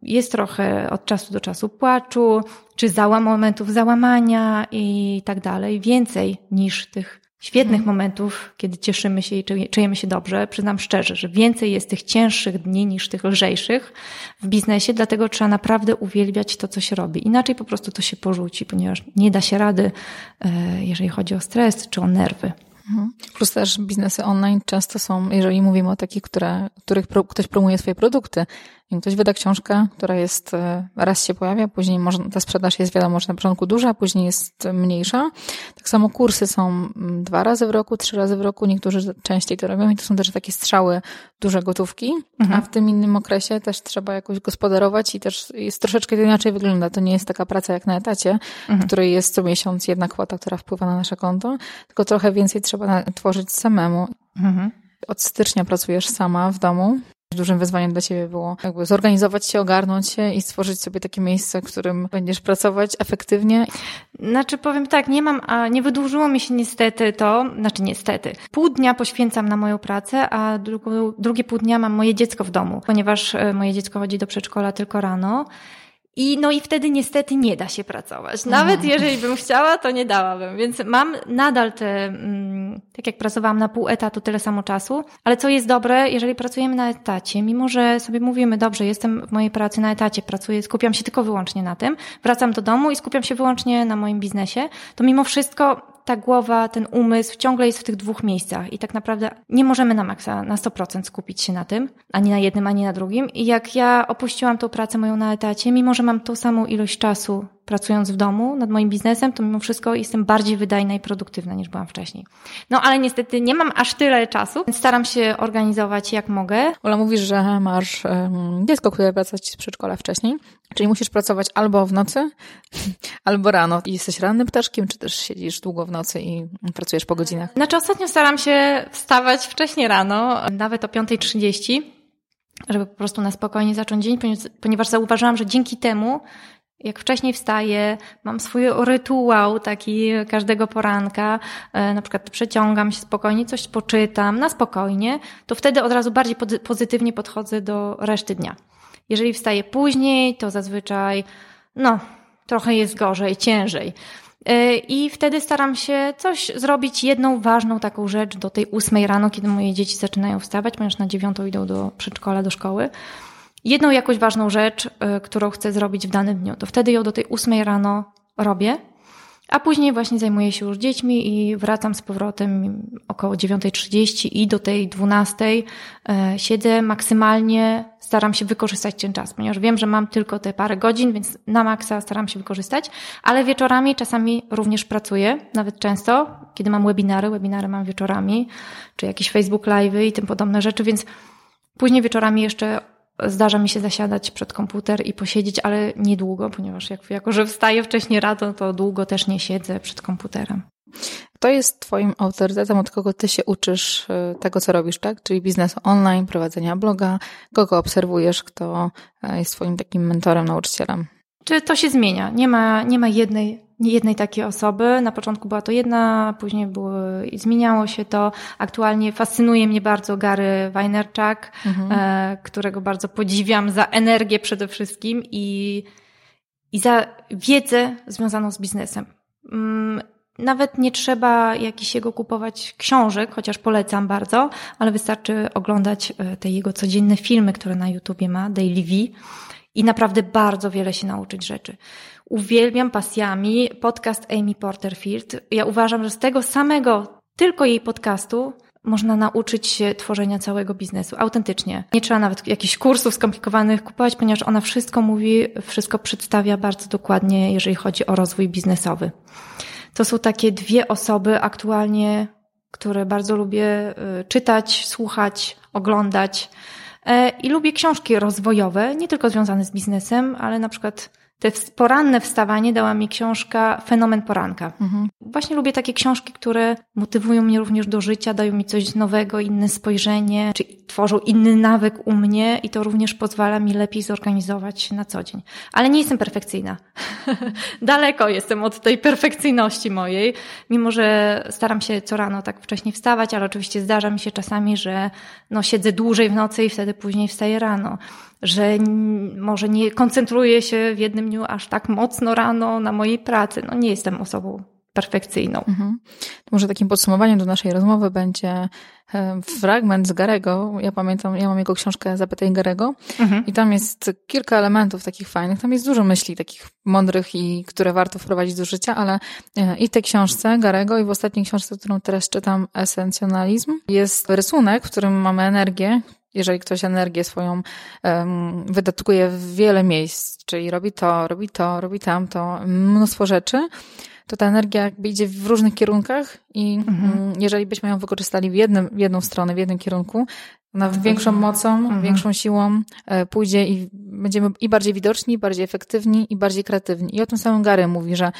jest trochę od czasu do czasu płaczu, czy załam momentów załamania i tak dalej, więcej niż tych świetnych momentów, kiedy cieszymy się i czujemy się dobrze. Przyznam szczerze, że więcej jest tych cięższych dni niż tych lżejszych w biznesie, dlatego trzeba naprawdę uwielbiać to, co się robi. Inaczej po prostu to się porzuci, ponieważ nie da się rady, e, jeżeli chodzi o stres czy o nerwy. Mhm. Plus też biznesy online często są, jeżeli mówimy o takich, które, których ktoś promuje swoje produkty, Ktoś wyda książkę, która jest, e, raz się pojawia, później można, ta sprzedaż jest wiadomo, że na początku duża, później jest mniejsza. Tak samo kursy są mm, dwa razy w roku, trzy razy w roku, niektórzy częściej to robią i to są też takie strzały duże gotówki, mhm. a w tym innym okresie też trzeba jakoś gospodarować i też jest troszeczkę inaczej wygląda. To nie jest taka praca jak na etacie, mhm. w której jest co miesiąc jedna kwota, która wpływa na nasze konto, tylko trochę więcej trzeba tworzyć samemu. Mhm. Od stycznia pracujesz sama w domu. Dużym wyzwaniem dla Ciebie było jakby zorganizować się, ogarnąć się i stworzyć sobie takie miejsce, w którym będziesz pracować efektywnie. Znaczy powiem tak, nie mam, a nie wydłużyło mi się niestety to, znaczy niestety. Pół dnia poświęcam na moją pracę, a drugie, pół dnia mam moje dziecko w domu, ponieważ e, moje dziecko chodzi do przedszkola tylko rano. I no i wtedy niestety nie da się pracować. Nawet mhm. jeżeli bym chciała, to nie dałabym. Więc mam nadal te, mm, tak jak pracowałam na pół etatu, tyle samo czasu. Ale co jest dobre, jeżeli pracujemy na etacie, mimo że sobie mówimy, dobrze, jestem w mojej pracy na etacie, pracuję, skupiam się tylko wyłącznie na tym, wracam do domu i skupiam się wyłącznie na moim biznesie, to mimo wszystko ta głowa, ten umysł ciągle jest w tych dwóch miejscach i tak naprawdę nie możemy na maksa, na 100% skupić się na tym, ani na jednym, ani na drugim. I jak ja opuściłam tą pracę moją na etacie, mimo że mam tą samą ilość czasu pracując w domu nad moim biznesem, to mimo wszystko jestem bardziej wydajna i produktywna niż byłam wcześniej. No ale niestety nie mam aż tyle czasu, więc staram się organizować jak mogę. Ola, mówisz, że masz um, dziecko, które wraca ci z przedszkola wcześniej, czyli musisz pracować albo w nocy, (laughs) albo rano. I jesteś rannym ptaszkiem, czy też siedzisz długo w nocy i pracujesz po godzinach? Znaczy ostatnio staram się wstawać wcześniej rano, nawet o 5.30 żeby po prostu na spokojnie zacząć dzień, ponieważ zauważyłam, że dzięki temu jak wcześniej wstaję, mam swój rytuał taki każdego poranka, e, na przykład przeciągam się spokojnie, coś poczytam na spokojnie, to wtedy od razu bardziej pozytywnie podchodzę do reszty dnia. Jeżeli wstaję później, to zazwyczaj, no, trochę jest gorzej, ciężej. E, I wtedy staram się coś zrobić, jedną ważną taką rzecz do tej ósmej rano, kiedy moje dzieci zaczynają wstawać, ponieważ na dziewiątą idą do przedszkola, do szkoły jedną jakąś ważną rzecz, y, którą chcę zrobić w danym dniu, to wtedy ją do tej ósmej rano robię, a później właśnie zajmuję się już dziećmi i wracam z powrotem około 9.30 i do tej 12.00 y, siedzę maksymalnie, staram się wykorzystać ten czas, ponieważ wiem, że mam tylko te parę godzin, więc na maksa staram się wykorzystać, ale wieczorami czasami również pracuję, nawet często, kiedy mam webinary, webinary mam wieczorami, czy jakieś Facebook Live i tym podobne rzeczy, więc później wieczorami jeszcze zdarza mi się zasiadać przed komputer i posiedzieć, ale niedługo, ponieważ jak, jako, że wstaję wcześniej rano, to długo też nie siedzę przed komputerem. To jest Twoim autorytetem, od kogo Ty się uczysz y, tego, co robisz, tak? Czyli biznes online, prowadzenia bloga, kogo obserwujesz, kto e, jest Twoim takim mentorem, nauczycielem? Czy to się zmienia? Nie ma, nie ma jednej jednej takiej osoby. Na początku była to jedna, później było, zmieniało się to. Aktualnie fascynuje mnie bardzo Gary Vaynerchuk, mhm. e, którego bardzo podziwiam za energię przede wszystkim i, i za wiedzę związaną z biznesem. Mm, nawet nie trzeba jakiś jego kupować książek, chociaż polecam bardzo, ale wystarczy oglądać e, te jego codzienne filmy, które na YouTubie ma, Daily V i naprawdę bardzo wiele się nauczyć rzeczy. Uwielbiam pasjami podcast Amy Porterfield. Ja uważam, że z tego samego, tylko jej podcastu, można nauczyć się tworzenia całego biznesu autentycznie. Nie trzeba nawet jakichś kursów skomplikowanych kupować, ponieważ ona wszystko mówi, wszystko przedstawia bardzo dokładnie, jeżeli chodzi o rozwój biznesowy. To są takie dwie osoby aktualnie, które bardzo lubię y, czytać, słuchać, oglądać. E, I lubię książki rozwojowe, nie tylko związane z biznesem, ale na przykład te poranne wstawanie dała mi książka Fenomen Poranka. Mhm. Właśnie lubię takie książki, które motywują mnie również do życia, dają mi coś nowego, inne spojrzenie, czy tworzą inny nawyk u mnie i to również pozwala mi lepiej zorganizować się na co dzień. Ale nie jestem perfekcyjna. (laughs) Daleko jestem od tej perfekcyjności mojej, mimo że staram się co rano tak wcześnie wstawać, ale oczywiście zdarza mi się czasami, że no, siedzę dłużej w nocy i wtedy później wstaję rano że może nie koncentruję się w jednym dniu aż tak mocno rano na mojej pracy. No nie jestem osobą perfekcyjną. Mhm. Może takim podsumowaniem do naszej rozmowy będzie e, fragment z Garego. Ja pamiętam, ja mam jego książkę Zapytaj Garego mhm. i tam jest kilka elementów takich fajnych. Tam jest dużo myśli takich mądrych i które warto wprowadzić do życia, ale e, i w tej książce Garego i w ostatniej książce, którą teraz czytam, Esencjonalizm, jest rysunek, w którym mamy energię, jeżeli ktoś energię swoją um, wydatkuje w wiele miejsc, czyli robi to, robi to, robi tamto, mnóstwo rzeczy, to ta energia jakby idzie w różnych kierunkach i mhm. Mm, jeżeli byśmy ją wykorzystali w, jednym, w jedną stronę, w jednym kierunku, ona większą mocą, mhm. większą siłą e, pójdzie i będziemy i bardziej widoczni, i bardziej efektywni, i bardziej kreatywni. I o tym samym Gary mówi, że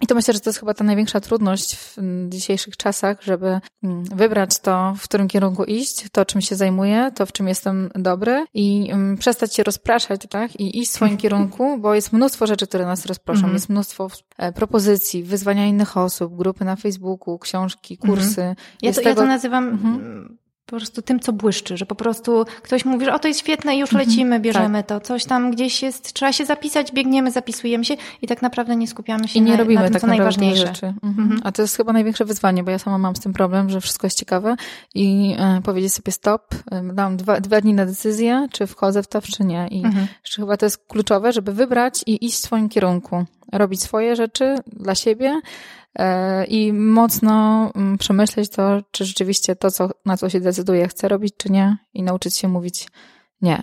I to myślę, że to jest chyba ta największa trudność w dzisiejszych czasach, żeby mm, wybrać to, w którym kierunku iść, to czym się zajmuję, to w czym jestem dobry i mm, przestać się rozpraszać, tak? I iść w swoim (laughs) kierunku, bo jest mnóstwo rzeczy, które nas rozproszą. Mhm. Jest mnóstwo e, propozycji, wyzwania innych osób, grupy na Facebooku, książki, mhm. kursy. Ja, to, tego... ja to nazywam mhm po prostu tym, co błyszczy, że po prostu ktoś mówi, że o to jest świetne i już mhm. lecimy, bierzemy tak. to. Coś tam gdzieś jest, trzeba się zapisać, biegniemy, zapisujemy się i tak naprawdę nie skupiamy się I nie na, robimy na tym, tak co najważniejsze. Rzeczy. Mhm. Mhm. A to jest chyba największe wyzwanie, bo ja sama mam z tym problem, że wszystko jest ciekawe i e, powiedzieć sobie stop, e, dam dwa, dwa dni na decyzję, czy wchodzę w to, czy nie. I mhm. chyba to jest kluczowe, żeby wybrać i iść w swoim kierunku. Robić swoje rzeczy dla siebie, i mocno mm, przemyśleć to, czy rzeczywiście to, co, na co się decyduje, chce robić, czy nie i nauczyć się mówić nie.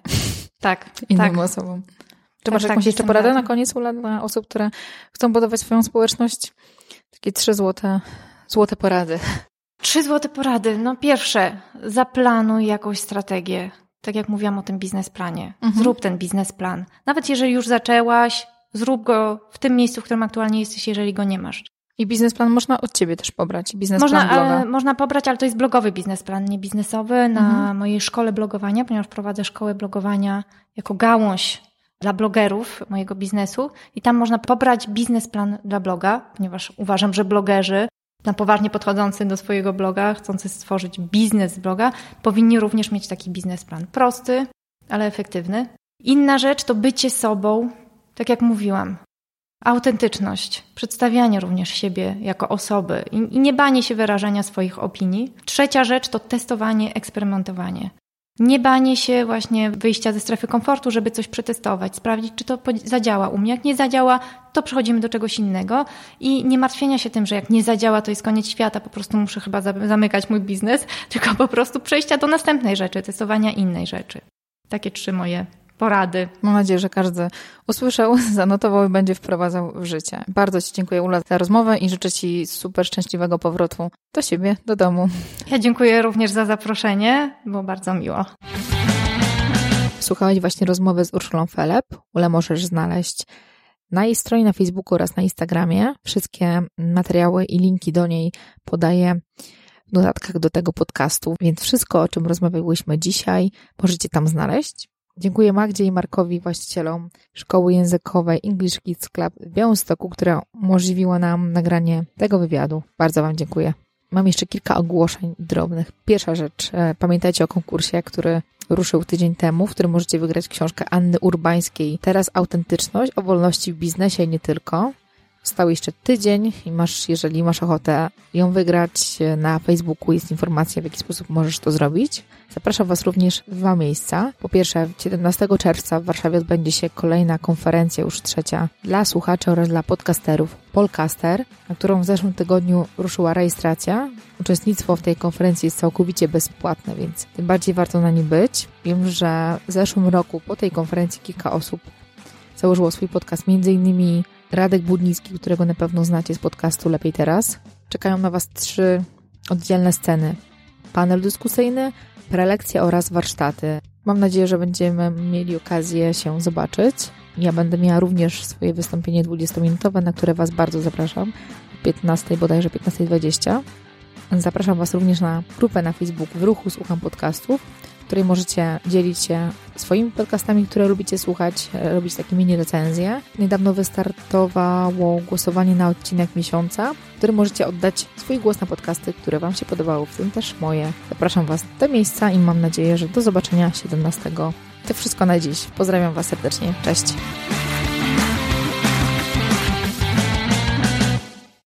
Tak. (laughs) Innym tak. osobom. Czy tak, masz tak, jakąś jeszcze poradę na koniec, Ula, dla osób, które chcą budować swoją społeczność? Takie trzy złote, złote porady. Trzy złote porady. No pierwsze, zaplanuj jakąś strategię. Tak jak mówiłam o tym biznesplanie. Mhm. Zrób ten biznesplan. Nawet jeżeli już zaczęłaś, zrób go w tym miejscu, w którym aktualnie jesteś, jeżeli go nie masz. I biznesplan można od ciebie też pobrać. Biznesplan można, bloga. E, można pobrać, ale to jest blogowy biznesplan, nie biznesowy. Na mhm. mojej szkole blogowania, ponieważ prowadzę szkołę blogowania jako gałąź dla blogerów mojego biznesu i tam można pobrać biznesplan dla bloga, ponieważ uważam, że blogerzy na poważnie podchodzący do swojego bloga, chcący stworzyć biznes z bloga, powinni również mieć taki biznesplan. Prosty, ale efektywny. Inna rzecz to bycie sobą, tak jak mówiłam. Autentyczność, przedstawianie również siebie jako osoby i, nie banie się wyrażania swoich opinii. Trzecia rzecz to testowanie, eksperymentowanie. Nie banie się właśnie wyjścia ze strefy komfortu, żeby coś przetestować, sprawdzić, czy to zadziała u mnie. Jak nie zadziała, to przechodzimy do czegoś innego i nie martwienia się tym, że jak nie zadziała, to jest koniec świata, po prostu muszę chyba zamykać mój biznes, (laughs) tylko po prostu przejścia do następnej rzeczy, testowania innej rzeczy. Takie trzy moje porady. Mam nadzieję, że każdy usłyszał, (laughs) zanotował i będzie wprowadzał w życie. Bardzo Ci dziękuję, Ula, za rozmowę i życzę Ci super szczęśliwego powrotu do siebie, do domu. Ja dziękuję również za zaproszenie, było bardzo miło. Słuchałeś właśnie rozmowy z Urszulą Felep. Ule możesz znaleźć na jej stronie na Facebooku oraz na Instagramie. Wszystkie materiały i linki do niej podaję w dodatkach do tego podcastu, więc wszystko, o czym rozmawiałyśmy dzisiaj, możecie tam znaleźć. Dziękuję Magdzie i Markowi, właścicielom szkoły językowej English Kids Club w Białymstoku, która umożliwiła nam nagranie tego wywiadu. Bardzo Wam dziękuję. Mam jeszcze kilka ogłoszeń drobnych. Pierwsza rzecz, e, pamiętajcie o konkursie, który ruszył tydzień temu, w którym możecie wygrać książkę Anny Urbańskiej. Teraz autentyczność o wolności w biznesie i nie tylko. Został jeszcze tydzień i masz, jeżeli masz ochotę ją wygrać, na Facebooku jest informacja, w jaki sposób możesz to zrobić. Zapraszam Was również w dwa miejsca. Po pierwsze, 17 czerwca w Warszawie odbędzie się kolejna konferencja, już trzecia, dla słuchaczy oraz dla podcasterów Polcaster, na którą w zeszłym tygodniu ruszyła rejestracja. Uczestnictwo w tej konferencji jest całkowicie bezpłatne, więc tym bardziej warto na niej być. Wiem, że w zeszłym roku po tej konferencji kilka osób założyło swój podcast, między innymi Radek Budnicki, którego na pewno znacie z podcastu Lepiej Teraz. Czekają na Was trzy oddzielne sceny. Panel dyskusyjny, prelekcje oraz warsztaty. Mam nadzieję, że będziemy mieli okazję się zobaczyć. Ja będę miała również swoje wystąpienie 20-minutowe, na które Was bardzo zapraszam. O 15, bodajże 15.20. Zapraszam Was również na grupę na Facebooku w ruchu Słucham Podcastów w której możecie dzielić się swoimi podcastami, które lubicie słuchać, e, robić takie mini recenzje. Niedawno wystartowało głosowanie na odcinek miesiąca, w którym możecie oddać swój głos na podcasty, które Wam się podobały, w tym też moje. Zapraszam Was do miejsca i mam nadzieję, że do zobaczenia 17. To wszystko na dziś. Pozdrawiam Was serdecznie. Cześć.